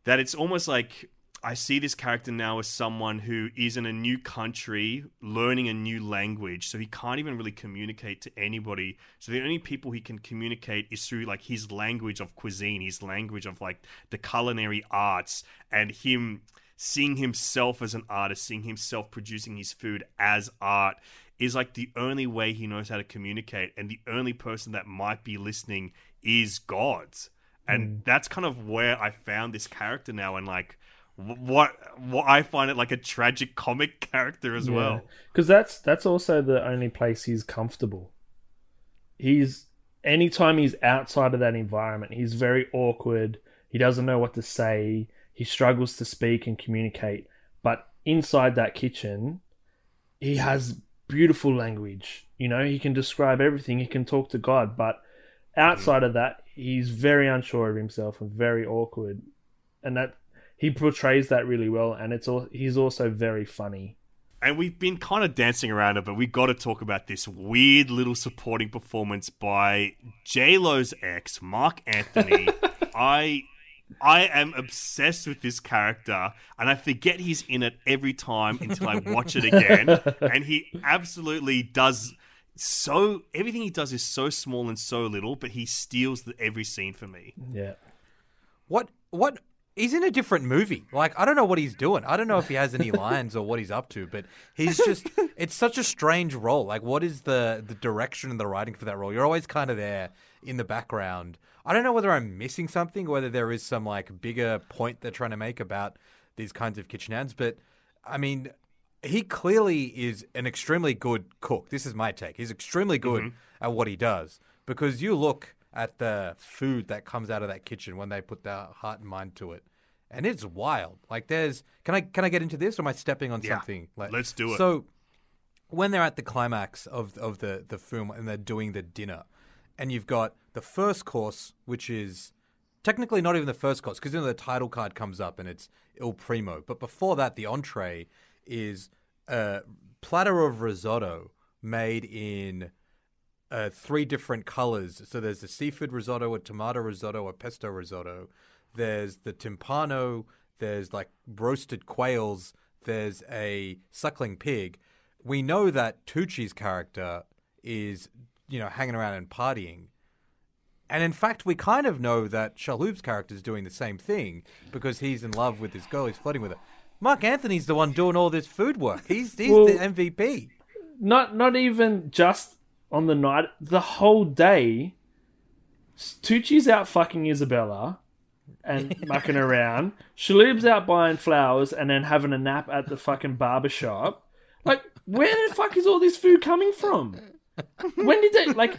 That it's almost like I see this character now as someone who is in a new country, learning a new language, so he can't even really communicate to anybody. So the only people he can communicate is through like his language of cuisine, his language of like the culinary arts, and him seeing himself as an artist, seeing himself producing his food as art is like the only way he knows how to communicate, and the only person that might be listening is God's. And hmm. that's kind of where I found this character now, and like what what I find it like a tragic comic character as well. because that's that's also the only place he's comfortable. He's anytime he's outside of that environment, he's very awkward. He doesn't know what to say. He struggles to speak and communicate. But inside that kitchen, he has beautiful language. You know, he can describe everything. He can talk to God. But outside of that, he's very unsure of himself and very awkward. And that he portrays that really well. And it's all he's also very funny. And we've been kind of dancing around it, but we got to talk about this weird little supporting performance by J Lo's ex, Marc Anthony. I I am obsessed with this character, and I forget he's in it every time until I watch it again. and he absolutely does so. Everything he does is so small and so little, but he steals the, every scene for me. Yeah. What? What? He's in a different movie. Like I don't know what he's doing. I don't know if he has any lines or what he's up to. But he's just. It's such a strange role. Like what is the the direction and the writing for that role? You're always kind of there in the background. I don't know whether I'm missing something, whether there is some like bigger point they're trying to make about these kinds of kitchen hands. But I mean, he clearly is an extremely good cook. This is my take. He's extremely good mm-hmm. at what he does because you look at the food that comes out of that kitchen when they put their heart and mind to it, and it's wild. Like there's can I can I get into this or am I stepping on Yeah, something? Like, let's do it. So when they're at the climax of of the the film and they're doing the dinner, and you've got the first course, which is technically not even the first course because you know the title card comes up and it's il primo, but before that the entree is a platter of risotto made in uh, three different colors. So there's a seafood risotto, a tomato risotto, a pesto risotto. There's the timpano. There's like roasted quails. There's a suckling pig. We know that Tucci's character is, you know, hanging around and partying. And in fact, we kind of know that Shalhoub's character is doing the same thing because he's in love with this girl. He's flirting with her. Marc Anthony's the one doing all this food work. He's he's Well- the MVP. Not not even just on the night. The whole day, Tucci's out fucking Isabella and mucking around. Shalhoub's out buying flowers and then having a nap at the fucking barber shop. Like, where the fuck is all this food coming from? When did they like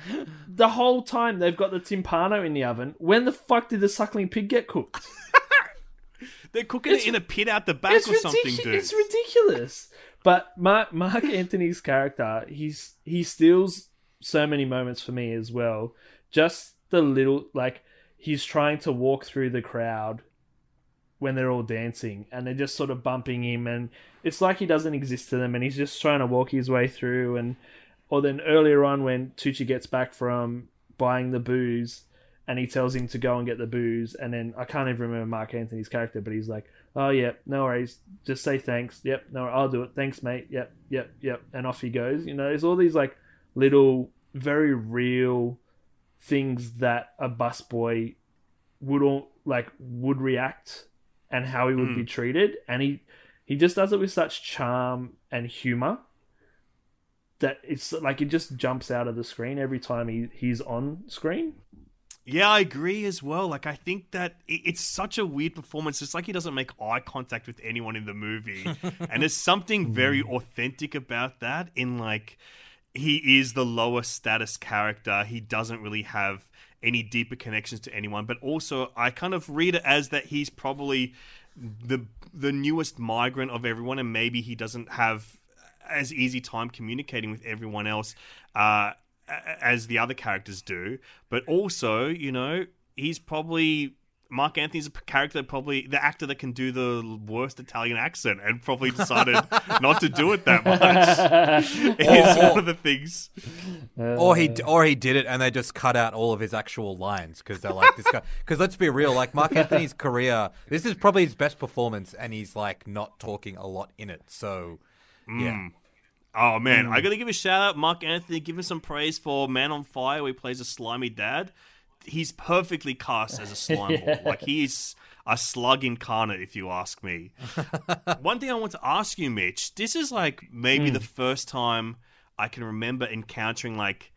the whole time they've got the timpano in the oven? When the fuck did the suckling pig get cooked? They're cooking It's- it in a pit out the back or something, dude. It's ridiculous. But Marc, Marc Anthony's character, he's he steals so many moments for me as well. Just the little like he's trying to walk through the crowd when they're all dancing and they're just sort of bumping him and it's like he doesn't exist to them and he's just trying to walk his way through and or then earlier on when Tucci gets back from buying the booze and he tells him to go and get the booze and then I can't even remember Marc Anthony's character but he's like oh yeah no worries. Just say thanks. Yep no I'll do it. Thanks mate. Yep yep yep. And off he goes you know? There's all these like little very real things that a busboy would all like would react and how he would be hmm. treated. And he he just does it with such charm and humor that it's like it just jumps out of the screen every time he, he's on screen Yeah, I agree as well. Like, I think that it's such a weird performance. It's like he doesn't make eye contact with anyone in the movie. and there's something very authentic about that, in like, he is the lower status character. He doesn't really have any deeper connections to anyone. But also, I kind of read it as that he's probably the the newest migrant of everyone, and maybe he doesn't have as easy time communicating with everyone else uh, as the other characters do. But also, you know, he's probably Marc Anthony's a character probably the actor that can do the worst Italian accent, and probably decided not to do it that much. is one of the things. or he or he did it and they just cut out all of his actual lines because they're like this guy. Because let's be real, like Marc Anthony's career, this is probably his best performance, and he's like not talking a lot in it. So yeah, mm. Oh man, I mm. gotta give a shout out, Marc Anthony. Give him some praise for Man on Fire, where he plays a slimy dad. He's perfectly cast as a slime ball. Like he's a slug incarnate, if you ask me. One thing I want to ask you, Mitch. This is like maybe the mm. first time I can remember encountering like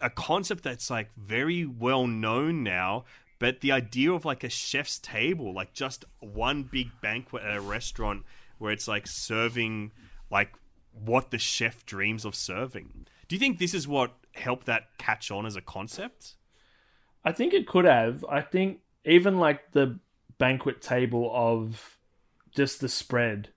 a concept that's like very well known now. But the idea of like a chef's table, like just one big banquet at a restaurant where it's like serving like what the chef dreams of serving. Do you think this is what helped that catch on as a concept? I think it could have. I think even like the banquet table of just the spread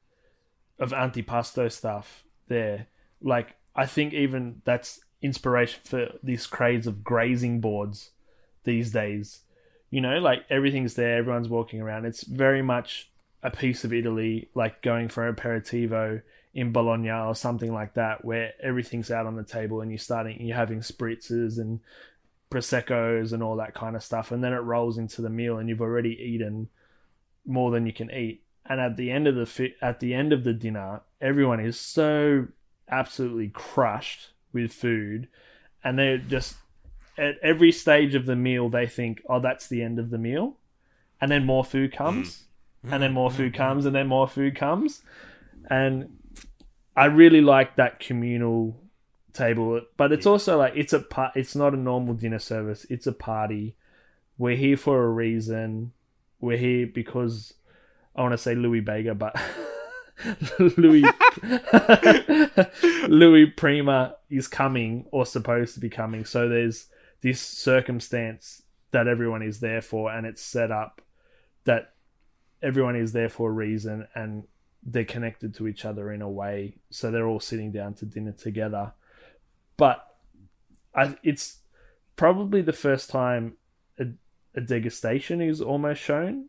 of antipasto stuff there. Like I think even that's inspiration for these craze of grazing boards these days. You know, like everything's there, everyone's walking around. It's very much a piece of Italy, like going for aperitivo in Bologna or something like that, where everything's out on the table and you're starting, you're having spritzes and proseccos and all that kind of stuff, and then it rolls into the meal, and you've already eaten more than you can eat. And at the end of the fi- at the end of the dinner, everyone is so absolutely crushed with food, and they're just at every stage of the meal they think, "Oh, that's the end of the meal," and then more food comes, mm-hmm. and then more food mm-hmm. comes, and then more food comes, and I really like that communal table, but it's also like it's a part. It's not a normal dinner service. It's a party. We're here for a reason. We're here because I want to say Louis Bega, but Louis Louis Prima is coming or supposed to be coming. So there's this circumstance that everyone is there for, and it's set up that everyone is there for a reason, and they're connected to each other in a way. So they're all sitting down to dinner together. But I, it's probably the first time a, a degustation is almost shown,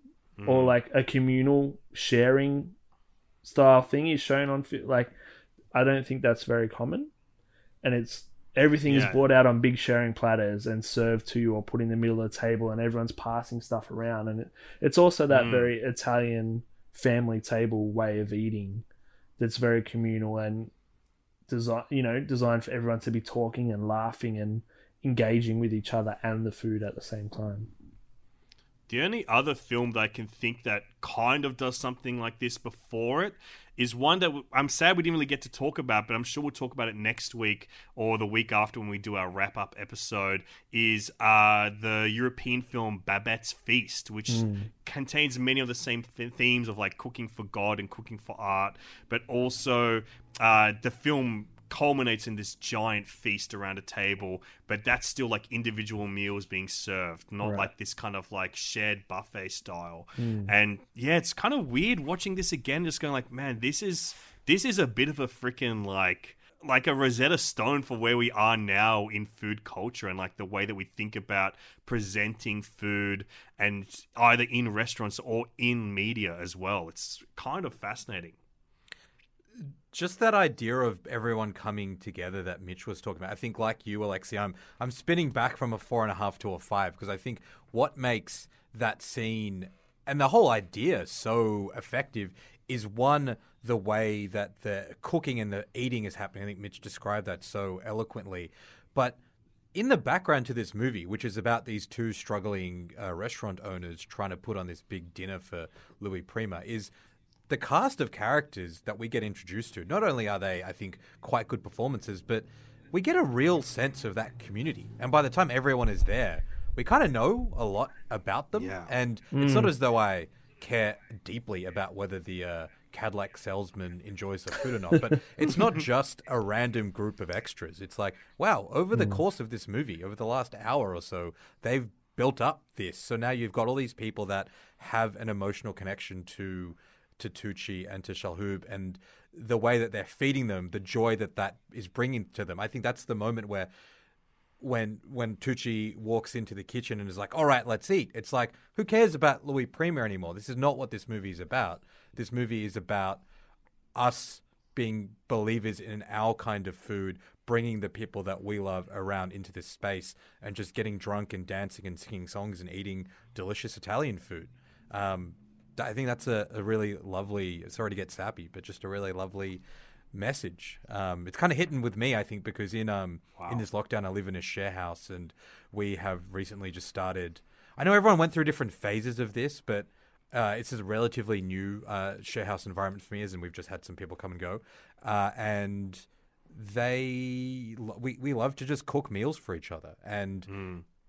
or like a communal sharing style thing is shown on like I don't think that's very common, and it's everything is brought out on big sharing platters and served to you or put in the middle of the table, and everyone's passing stuff around, and it, it's also that Mm. very Italian family table way of eating that's very communal and design you know designed for everyone to be talking and laughing and engaging with each other and the food at the same time. The only other film that I can think that kind of does something like this before it is one that I'm sad we didn't really get to talk about, but I'm sure we'll talk about it next week or the week after when we do our wrap up episode. Is uh, the European film Babette's Feast, which contains many of the same th- themes of like cooking for God and cooking for art, but also uh, the film culminates in this giant feast around a table, but that's still like individual meals being served, not Right. like this kind of like shared buffet style. Hmm. And yeah, it's kind of weird watching this again, just going like, man, this is this is a bit of a freaking like like a Rosetta Stone for where we are now in food culture and like the way that we think about presenting food and either in restaurants or in media as well. It's kind of fascinating. Just that idea of everyone coming together that Mitch was talking about. I think, like you, Alexei, I'm I'm spinning back from a four and a half to a five because I think what makes that scene and the whole idea so effective is one the way that the cooking and the eating is happening. I think Mitch described that so eloquently, but in the background to this movie, which is about these two struggling uh, restaurant owners trying to put on this big dinner for Louis Prima, is the cast of characters that we get introduced to. Not only are they, I think, quite good performances, but we get a real sense of that community. And by the time everyone is there, we kind of know a lot about them. Yeah. And it's not as though I care deeply about whether the uh, Cadillac salesman enjoys the food or not. But it's not just a random group of extras. It's like, wow, over the course of this movie, over the last hour or so, they've built up this. So now you've got all these people that have an emotional connection to to Tucci and to Shalhoub and the way that they're feeding them, the joy that that is bringing to them. I think that's the moment where when when Tucci walks into the kitchen and is like, "All right, let's eat." It's like, who cares about Louis Prima anymore? This is not what this movie is about. This movie is about us being believers in our kind of food, bringing the people that we love around into this space, and just getting drunk and dancing and singing songs and eating delicious Italian food. Um, I think that's a, a really lovely. Sorry to get sappy, but just a really lovely message. Um, it's kind of hitting with me, I think, because in um in this lockdown, I live in a share house, and we have recently just started. I know everyone went through different phases of this, but uh, it's a relatively new uh, share house environment for me, as and we've just had some people come and go, uh, and they we we love to just cook meals for each other, and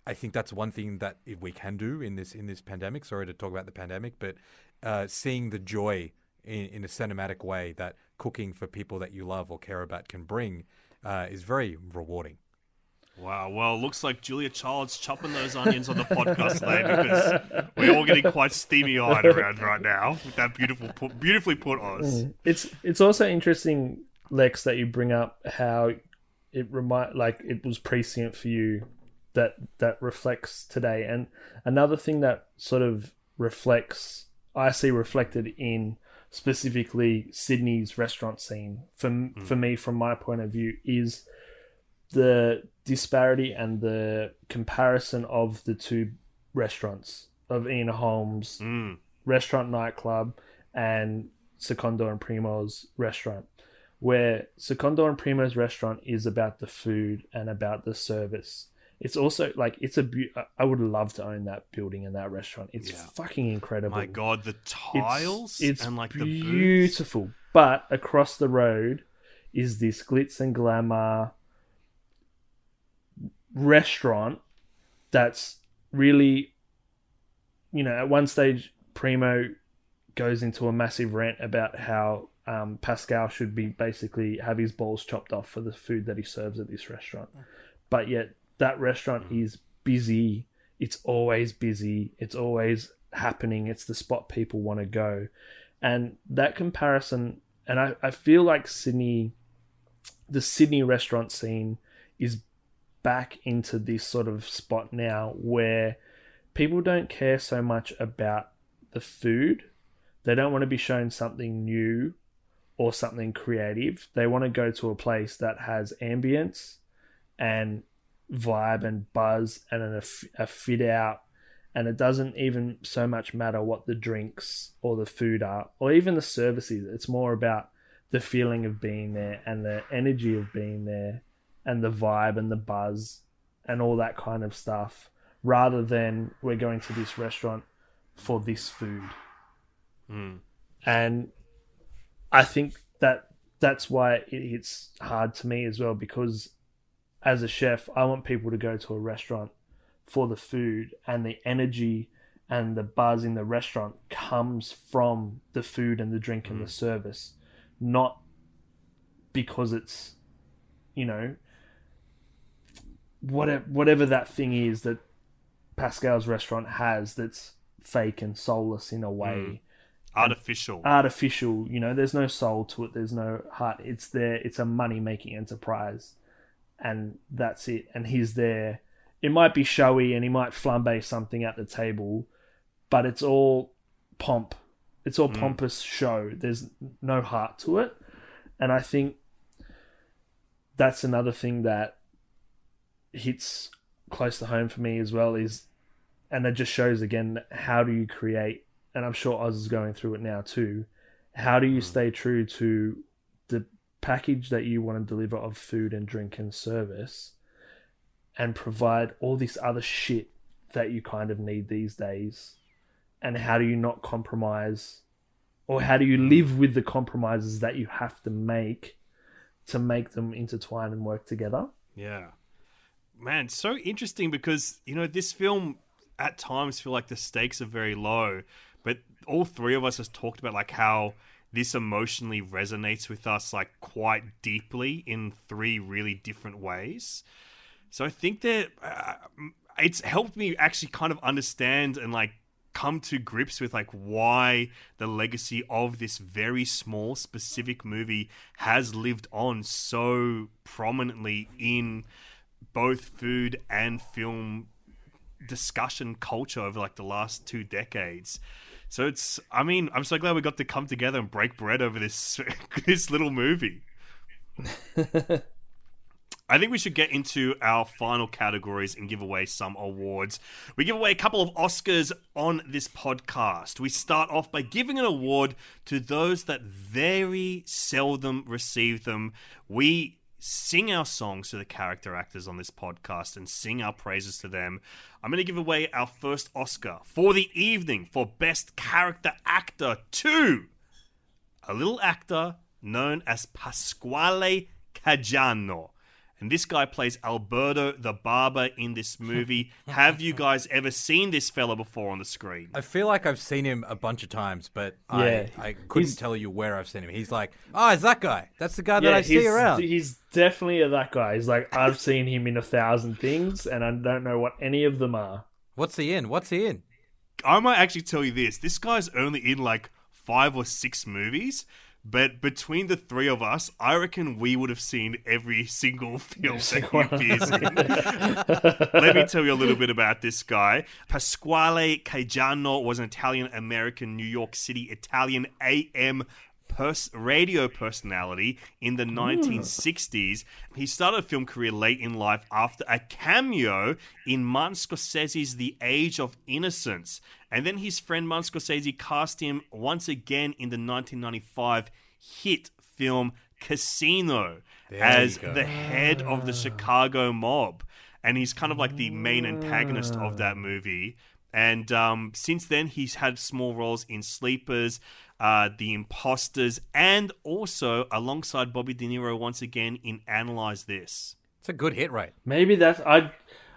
I think that's one thing that we can do in this in this pandemic. Sorry to talk about the pandemic, but uh, seeing the joy in, in a cinematic way that cooking for people that you love or care about can bring uh, is very rewarding. Wow. Well, it looks like Julia Child's chopping those onions on the podcast today because we're all getting quite steamy eyed around right now with that beautiful, put, beautifully put Oz. It's it's also interesting, Lex, that you bring up how it remind like it was prescient for you that that reflects today. And another thing that sort of reflects, I see reflected in specifically Sydney's restaurant scene for for me, from my point of view, is the disparity and the comparison of the two restaurants of Ian Holm's Mm. restaurant nightclub and Secondo and Primo's restaurant, where Secondo and Primo's restaurant is about the food and about the service. It's also like it's a. beau- I would love to own that building and that restaurant. It's Yeah. fucking incredible. My God, the tiles It's, it's and like the beautiful. But across the road is this glitz and glamour restaurant that's really, you know, at one stage, Primo goes into a massive rant about how um, Pascal should be basically have his balls chopped off for the food that he serves at this restaurant. But yet, that restaurant mm. is busy. It's always busy. It's always happening. It's the spot people want to go. And that comparison, and I, I feel like Sydney, the Sydney restaurant scene is back into this sort of spot now where people don't care so much about the food. They don't want to be shown something new or something creative. They want to go to a place that has ambience and vibe and buzz and an, a fit out. And it doesn't even so much matter what the drinks or the food are, or even the services. It's more about the feeling of being there and the energy of being there and the vibe and the buzz and all that kind of stuff rather than we're going to this restaurant for this food. Mm. And I think that that's why it's hard to me as well because as a chef, I want people to go to a restaurant for the food and the energy and the buzz in the restaurant comes from the food and the drink and the mm. service, not because it's, you know, whatever whatever that thing is that Pascal's restaurant has that's fake and soulless in a way. Mm. Artificial. Artificial, you know, there's no soul to it, there's no heart. It's there, it's a money making enterprise. And that's it. And he's there. It might be showy and he might flambe something at the table, but it's all pomp. It's all Mm. pompous show. There's no heart to it. And I think that's another thing that hits close to home for me as well is and it just shows again how do you create and I'm sure Oz is going through it now too. How do you stay true to package that you want to deliver of food and drink and service and provide all this other shit that you kind of need these days? And how do you not compromise or how do you live with the compromises that you have to make to make them intertwine and work together? Yeah. Man, so interesting because, you know, this film at times feel like the stakes are very low, but all three of us has talked about like how this emotionally resonates with us like quite deeply in three really different ways. So I think that uh, it's helped me actually kind of understand and like come to grips with like why the legacy of this very small specific movie has lived on so prominently in both food and film discussion culture over like the last two decades. So it's I mean, I'm so glad we got to come together and break bread over this this little movie. I think we should get into our final categories and give away some awards. We give away a couple of Oscars on this podcast. We start off by giving an award to those that very seldom receive them. We sing our songs to the character actors on this podcast and sing our praises to them. I'm going to give away our first Oscar for the evening for Best Character Actor to a little actor known as Pasquale Cajano. And this guy plays Alberto the Barber in this movie. Have you guys ever seen this fella before on the screen? I feel like I've seen him a bunch of times, but Yeah. I, I couldn't He's- tell you where I've seen him. He's like, oh, it's that guy. That's the guy that I see around. He's definitely that guy. He's like, I've seen him in a thousand things, and I don't know what any of them are. What's he in? What's he in? I might actually tell you this. This guy's only in like five or six movies, but between the three of us, I reckon we would have seen every single film that he appears in. Let me tell you a little bit about this guy. Pasquale Cajano was an Italian American New York City Italian AM pers- radio personality in the 1960s. He started a film career late in life after a cameo in Martin Scorsese's The Age of Innocence. And then his friend Martin Scorsese cast him once again in the 1995 hit film Casino There as the head of the Chicago mob. And he's kind of like the main antagonist of that movie. And um, since then, he's had small roles in Sleepers, uh, The Imposters, and also alongside Bobby De Niro once again in Analyze This. It's a good hit rate. Maybe that's I.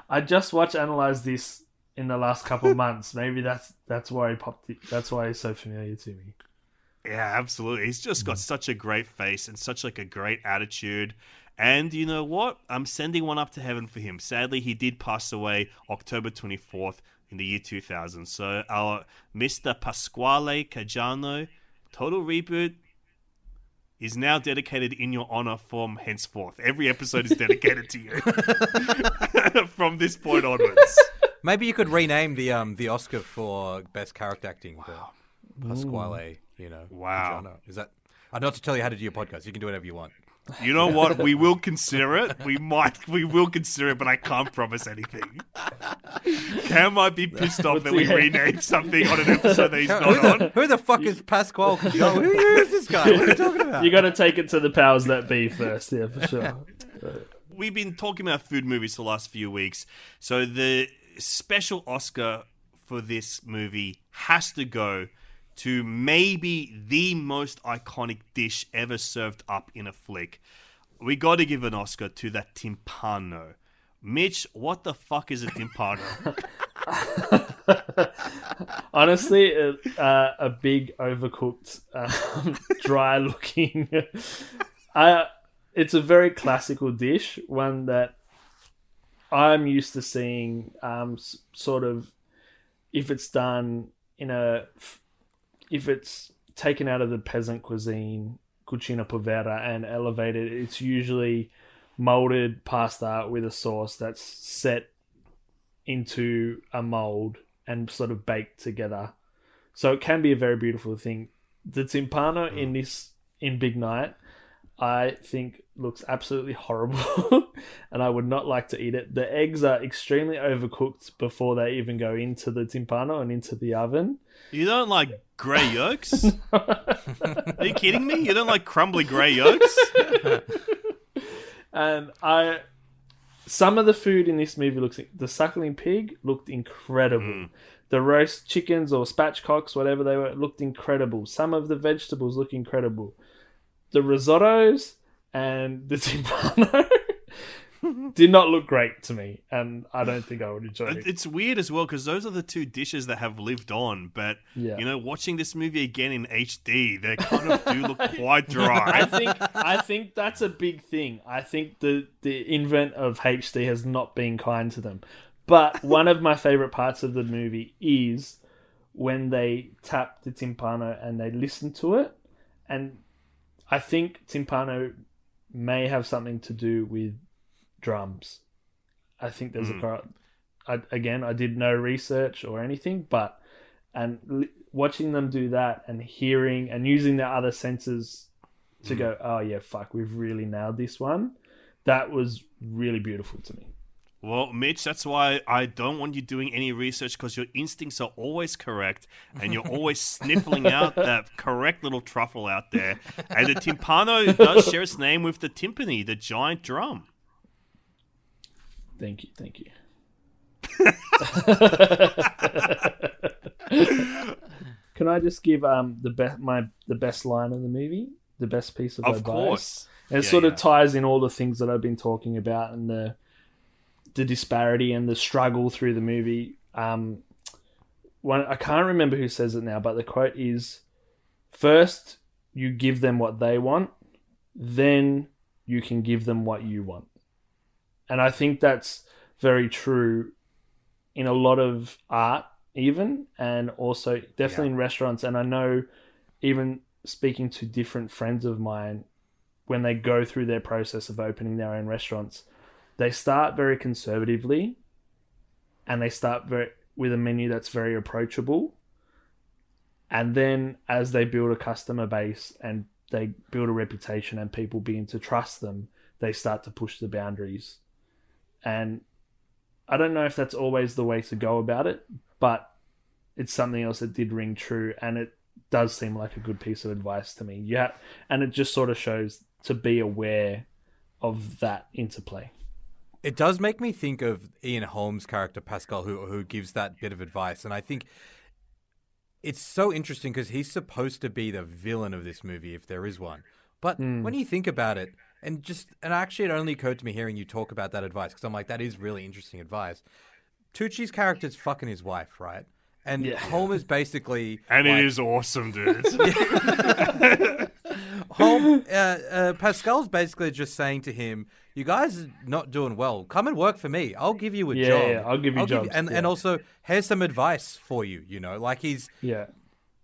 I just watched analyze this in the last couple of months. Maybe that's that's why he popped. It, that's why he's so familiar to me. Yeah, absolutely. He's just got mm. such a great face and such like a great attitude. And you know what? I'm sending one up to heaven for him. Sadly, he did pass away October 24th in the year 2000. So our Mr. Pasquale Cajano, Total Reboot, is now dedicated in your honor from henceforth. Every episode is dedicated to you from this point onwards. Maybe you could rename the um the Oscar for best character acting for Pasquale. You know, Wow. Cajano. Is that? I'm not to tell you how to do your podcast. You can do whatever you want. You know what? We will consider it. We might. We will consider it, but I can't promise anything. Cam might be pissed off that we Yeah. renamed something on an episode that he's who, not the, on. who the fuck is Pasquale Who is this guy? What are you talking about? You got to take it to the powers that be first. Yeah, for sure. We've been talking about food movies for the last few weeks, so the special Oscar for this movie has to go to maybe the most iconic dish ever served up in a flick. We got to give an Oscar to that timpano. Mitch, what the fuck is a timpano? Honestly, uh, uh, a big overcooked, um, dry-looking. uh, it's a very classical dish, one that I'm used to seeing. Um, sort of, if it's done in a, if it's taken out of the peasant cuisine, cucina povera, and elevated, it's usually molded pasta with a sauce that's set into a mold and sort of baked together. So it can be a very beautiful thing. The timpano in this in Big Night, I think looks absolutely horrible, and I would not like to eat it. The eggs are extremely overcooked before they even go into the timpano and into the oven. You don't like grey yolks? Are you kidding me? You don't like crumbly grey yolks? And I, some of the food in this movie looks. The suckling pig looked incredible. Hmm. The roast chickens or spatchcocks, whatever they were, looked incredible. Some of the vegetables look incredible. The risottos and the timpano did not look great to me, and I don't think I would enjoy It- it. It's weird as well because those are the two dishes that have lived on. But Yeah. you know, watching this movie again in HD, they kind of do look quite dry. I think I think that's a big thing. I think the the invent of HD has not been kind to them. But one of my favorite parts of the movie is when they tap the timpano and they listen to it, and I think timpano may have something to do with drums. I think there's a hmm. I, again I did no research or anything, but and watching them do that and hearing and using their other senses to hmm. go, oh yeah, fuck, we've really nailed this one. That was really beautiful to me. Well, Mitch, that's why I don't want you doing any research because your instincts are always correct and you're always sniffling out that correct little truffle out there. And the timpano does share its name with the timpani, the giant drum. Thank you, thank you. Can I just give um the best my the best line in the movie, the best piece of, Of advice? course. And it Yeah, sort yeah. of ties in all the things that I've been talking about and the the disparity and the struggle through the movie. Um, one I can't remember who says it now, but the quote is: first you give them what they want, then you can give them what you want. And I think that's very true in a lot of art, even, and also definitely in restaurants. And I know, even speaking to different friends of mine, when they go through their process of opening their own restaurants, they start very conservatively and they start very with a menu that's very approachable And then as they build a customer base and they build a reputation and people begin to trust them, they start to push the boundaries. And I don't know if that's always the way to go about it, but it's something else that did ring true and it does seem like a good piece of advice to me. Yeah, and it just sort of shows to be aware of that interplay. It does make me think of Ian Holm's character Pascal, who who gives that bit of advice, and I think it's so interesting because he's supposed to be the villain of this movie, if there is one. But hmm. when you think about it, and just and actually, it only occurred to me hearing you talk about that advice because I'm like, that is really interesting advice. Tucci's character's fucking his wife, right? And Yeah. Homer's basically And like, it is awesome, dude. Home, uh, uh, Pascal's basically just saying to him, "You guys are not doing well. Come and work for me. I'll give you a Yeah, job. yeah, I'll give you jobs, and yeah. and also here's some advice for you. You know, like he's Yeah.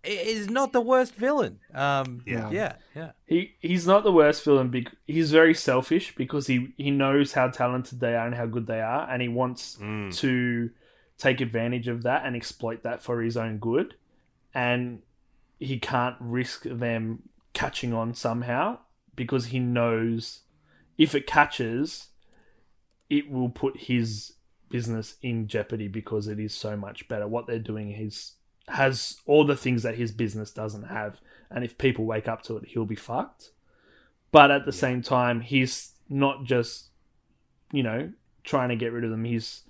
is not the worst villain. Um, Yeah. yeah, yeah. He he's not the worst villain. Bec- he's very selfish because he he knows how talented they are and how good they are, and he wants to take advantage of that and exploit that for his own good. And he can't risk them catching on somehow because he knows if it catches, it will put his business in jeopardy because it is so much better. What they're doing is has all the things that his business doesn't have, and if people wake up to it, he'll be fucked. But at the same time, he's not just you know trying to get rid of them. He's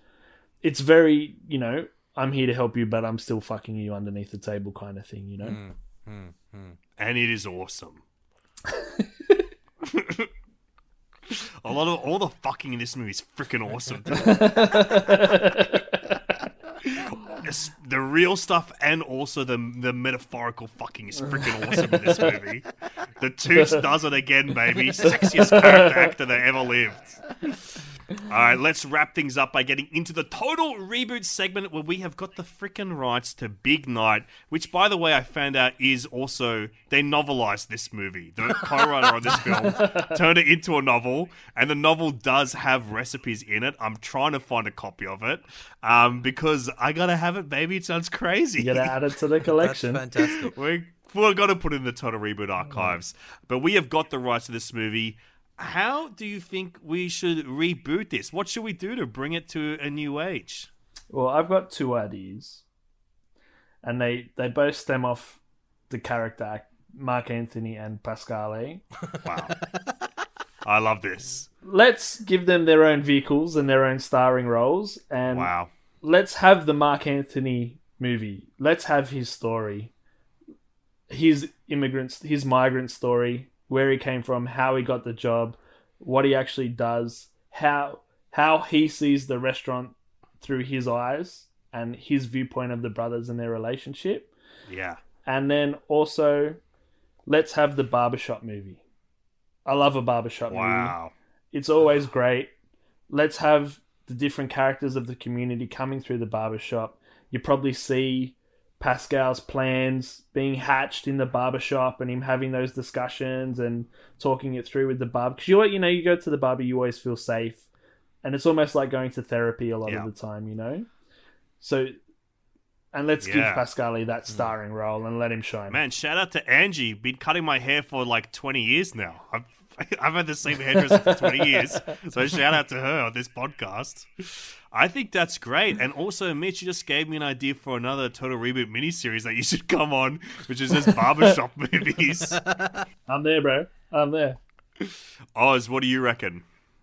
it's very you know I'm here to help you, but I'm still fucking you underneath the table kind of thing. You know. Mm, mm, mm. And it is awesome. A lot of all the fucking in this movie is freaking awesome. The real stuff and also the the metaphorical fucking is freaking awesome in this movie. The Toots does it again, baby. Sexiest character actor that ever lived. All right, let's wrap things up by getting into the total reboot segment where we have got the freaking rights to Big Night, which, by the way, I found out is also they novelized this movie. The co-writer of this film turned it into a novel, and the novel does have recipes in it. I'm trying to find a copy of it um, because I gotta have it, baby. It sounds crazy. You gotta add it to the collection. That's collection. fantastic. We we're gonna put it in the Total Reboot archives, but we have got the rights to this movie. How do you think we should reboot this? What should we do to bring it to a new age? Well, I've got two ideas, and they they both stem off the character Marc Anthony and Pascal. Eh? Wow, I love this. Let's give them their own vehicles and their own starring roles, and Wow, let's have the Marc Anthony movie. Let's have his story, his immigrants, his migrant story, where he came from, how he got the job, what he actually does, how how he sees the restaurant through his eyes and his viewpoint of the brothers and their relationship. yeah, And then also let's have the barbershop movie. I love a barbershop movie. wow, It's always great. Let's have the different characters of the community coming through the barbershop. You probably see Pascal's plans being hatched in the barbershop and him having those discussions and talking it through with the barber. Because you, you know, you go to the barber, you always feel safe. And it's almost like going to therapy a lot Yeah. of the time, you know? So, and let's give Yeah. Pascal that mm. starring role and let him shine. man! Shout out to Angie. Been cutting my hair for like twenty years now. I've I've had the same hairdresser for twenty years, so shout out to her on this podcast. I think that's great, and also Mitch, you just gave me an idea for another Total Reboot miniseries that you should come on, which is just barbershop movies. I'm there, bro. I'm there. Oz, what do you reckon?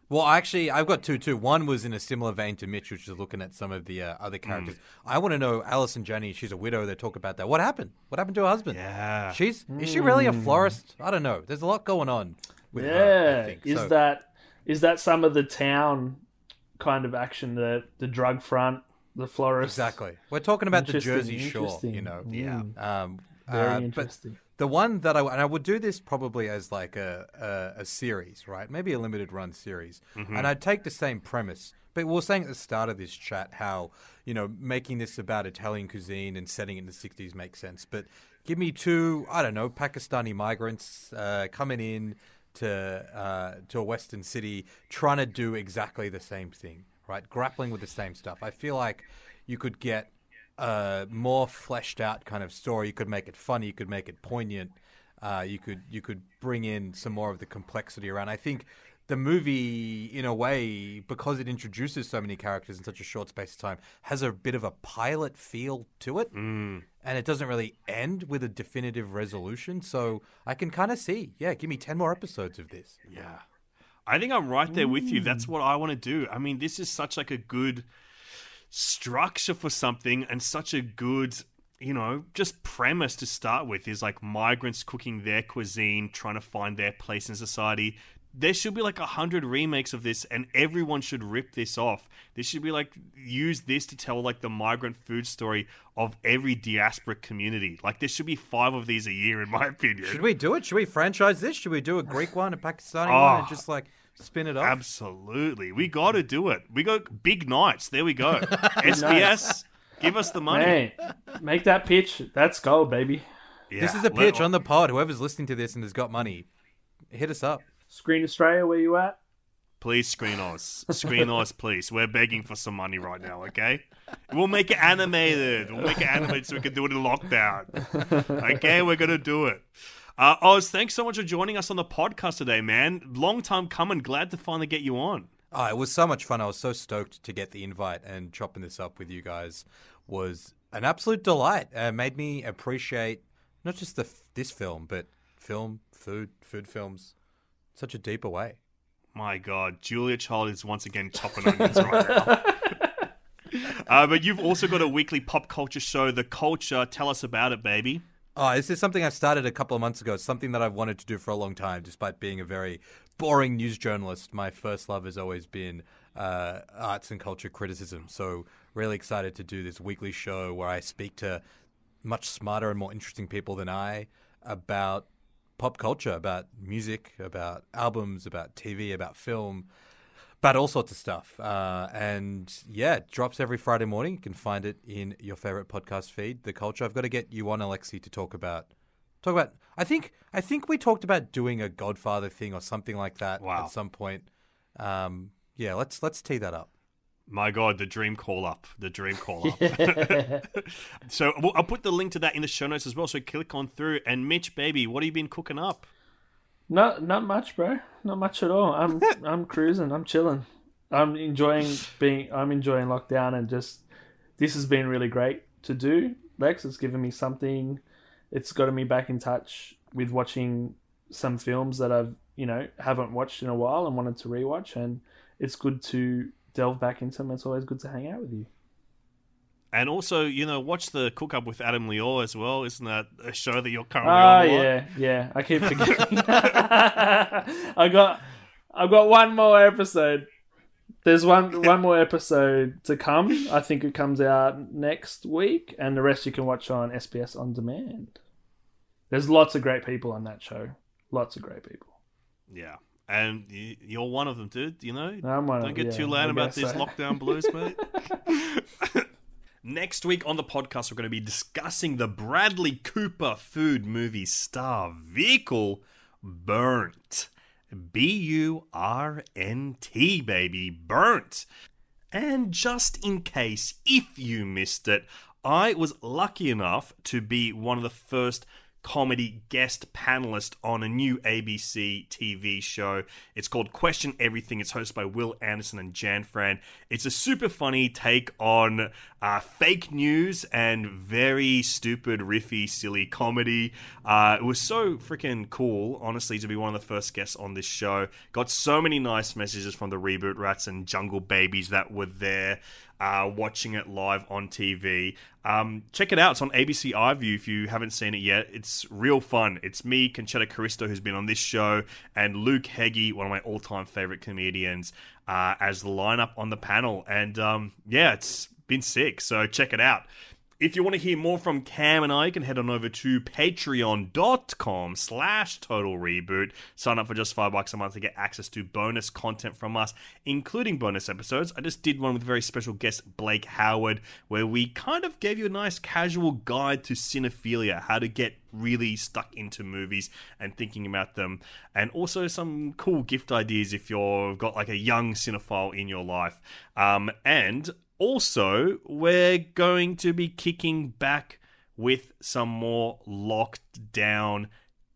Well, actually, I've got two too. One was in a similar vein to Mitch, which is looking at some of the uh, other characters. I want to know Allison Janney. She's a widow. They talk about that. What happened? What happened to her husband? Yeah. She's is she really a florist? I don't know. There's a lot going on with her. I Yeah, think. is So- that is that some of the town kind of action, the the drug front, the florist? exactly? We're talking about the Jersey Shore. You know. Yeah. Um, Very uh, but interesting. the one that I and I would do this probably as like a a, a series, right? Maybe a limited run series, and I'd take the same premise. But we were saying at the start of this chat how you know making this about Italian cuisine and setting it in the '60s makes sense. But give me two, I don't know, Pakistani migrants uh, coming in to uh, to a Western city, trying to do exactly the same thing, right? Grappling with the same stuff. I feel like you could get a more fleshed out kind of story. You could make it funny. You could make it poignant. Uh, you could you could bring in some more of the complexity around. I think the movie, in a way, because it introduces so many characters in such a short space of time, has a bit of a pilot feel to it, Mm. and it doesn't really end with a definitive resolution. So I can kind of see, yeah, give me ten more episodes of this. Yeah. I think I'm right there with you. That's what I want to do. I mean, this is such like a good structure for something and such a good, you know, just premise to start with is like migrants cooking their cuisine, trying to find their place in society. There should be like a hundred remakes of this, and everyone should rip this off. This should be like use this to tell like the migrant food story of every diaspora community. Like there should be five of these a year, in my opinion. Should we do it? Should we franchise this? Should we do a Greek one, a Pakistani one, Oh. and ah. just like spin it off? Absolutely. We got to do it. We got big nights. There we go. SBS, give us the money. Hey, make that pitch. That's gold, baby. Yeah, this is a pitch on the pod. Whoever's listening to this and has got money, hit us up. Screen Australia, where you at? Please screen us. Screen us, please. We're begging for some money right now, okay? We'll make it animated. We'll make it animated so we can do it in lockdown. Okay, we're going to do it. Uh, Oz, thanks so much for joining us on the podcast today, man. Long time coming. Glad to finally get you on. Oh, it was so much fun. I was so stoked to get the invite and chopping this up with you guys was an absolute delight. Uh, made me appreciate not just the this film, but film, food, food films, such a deeper way. My God, Julia Child is once again chopping onions right now. uh, but you've also got a weekly pop culture show, The Culture. Tell us about it, baby. Oh, this is something I started a couple of months ago. It's something that I've wanted to do for a long time, despite being a very boring news journalist. My first love has always been uh, arts and culture criticism. So, really excited to do this weekly show where I speak to much smarter and more interesting people than I about pop culture, about music, about albums, about TV, about film, about all sorts of stuff. Uh, and yeah, it drops every Friday morning. You can find it in your favorite podcast feed, The Culture. I've got to get you on, Alexei, to talk about. Talk about. I think. I think we talked about doing a Godfather thing or something like that Wow. at some point. Um, yeah, let's let's tee that up. My God, the dream call up. The dream call up. so I'll put the link to that in the show notes as well. So click on through. And Mitch, baby, what have you been cooking up? Not not much, bro. Not much at all. I'm I'm cruising. I'm chilling. I'm enjoying being. I'm enjoying lockdown and just this has been really great to do. Lex, it's given me something. It's gotten me back in touch with watching some films that I've you know haven't watched in a while and wanted to rewatch, and it's good to delve back into them. It's always good to hang out with you. And also, you know, watch the Cook Up with Adam Liaw as well. Isn't that a show that you're currently Oh on? Ah, lot? yeah, yeah. I keep forgetting. I got, I've got one more episode. There's one one more episode to come. I think it comes out next week, and the rest you can watch on SBS on demand. There's lots of great people on that show. Lots of great people. Yeah. And you're one of them, dude. You know, I'm one don't get yeah, too loud about so. lockdown blues, mate. Next week on the podcast, we're going to be discussing the Bradley Cooper food movie star vehicle Burnt. B U R N T, baby. Burnt. And just in case, if you missed it, I was lucky enough to be one of the first comedy guest panelist on a new ABC TV show. It's called Question Everything. It's hosted by Wil Anderson and Jan Fran. It's a super funny take on uh, fake news and very stupid, riffy, silly comedy. Uh, it was so freaking cool, honestly, to be one of the first guests on this show. Got so many nice messages from the Reboot Rats and Jungle Babies that were there uh, watching it live on TV. Um, check it out. It's on ABC iView if you haven't seen it yet. It's real fun. It's me, Concetta Caristo, who's been on this show, and Luke Heggie, one of my all time favorite comedians, uh, as the lineup on the panel. And um, yeah, it's been sick. So check it out. If you want to hear more from Cam and I, you can head on over to patreon.com slash total reboot. Sign up for just five bucks a month to get access to bonus content from us, including bonus episodes. I just did one with very special guest Blake Howard, where we kind of gave you a nice casual guide to cinephilia, how to get really stuck into movies and thinking about them, and also some cool gift ideas if you've got like a young cinephile in your life. Um, and also, we're going to be kicking back with some more locked down,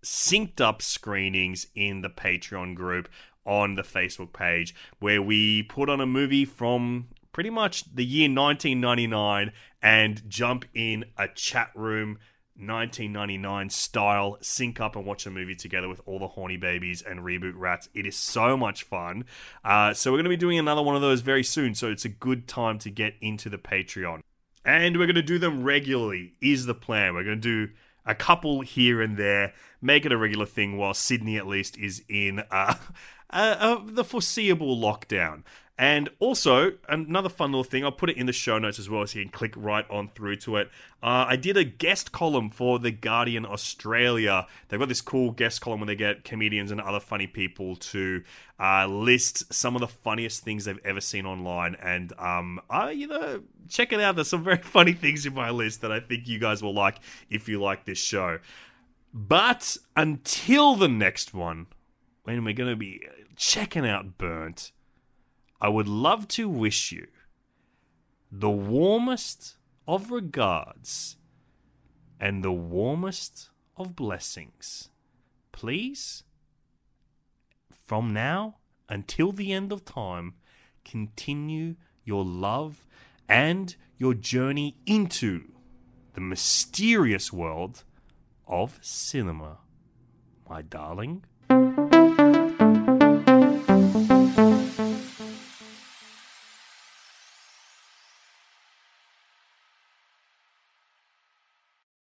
synced up screenings in the Patreon group on the Facebook page, where we put on a movie from pretty much the year 1999 and jump in a chat room 1999 style sync up and watch a movie together with all the horny babies and reboot rats. It is so much fun. Uh, so we're going to be doing another one of those very soon. So it's a good time to get into the patreon. And we're going to do them regularly is the plan. We're going to do a couple here and there make it a regular thing while sydney at least is in uh, uh, uh, the foreseeable lockdown and also, another fun little thing, I'll put it in the show notes as well so you can click right on through to it. Uh, I did a guest column for The Guardian Australia. They've got this cool guest column where they get comedians and other funny people to uh, list some of the funniest things they've ever seen online. And, um, I, you know, check it out. There's some very funny things in my list that I think you guys will like if you like this show. But until the next one, when we're going to be checking out Burnt I would love to wish you the warmest of regards and the warmest of blessings. Please, from now until the end of time, continue your love and your journey into the mysterious world of cinema. My darling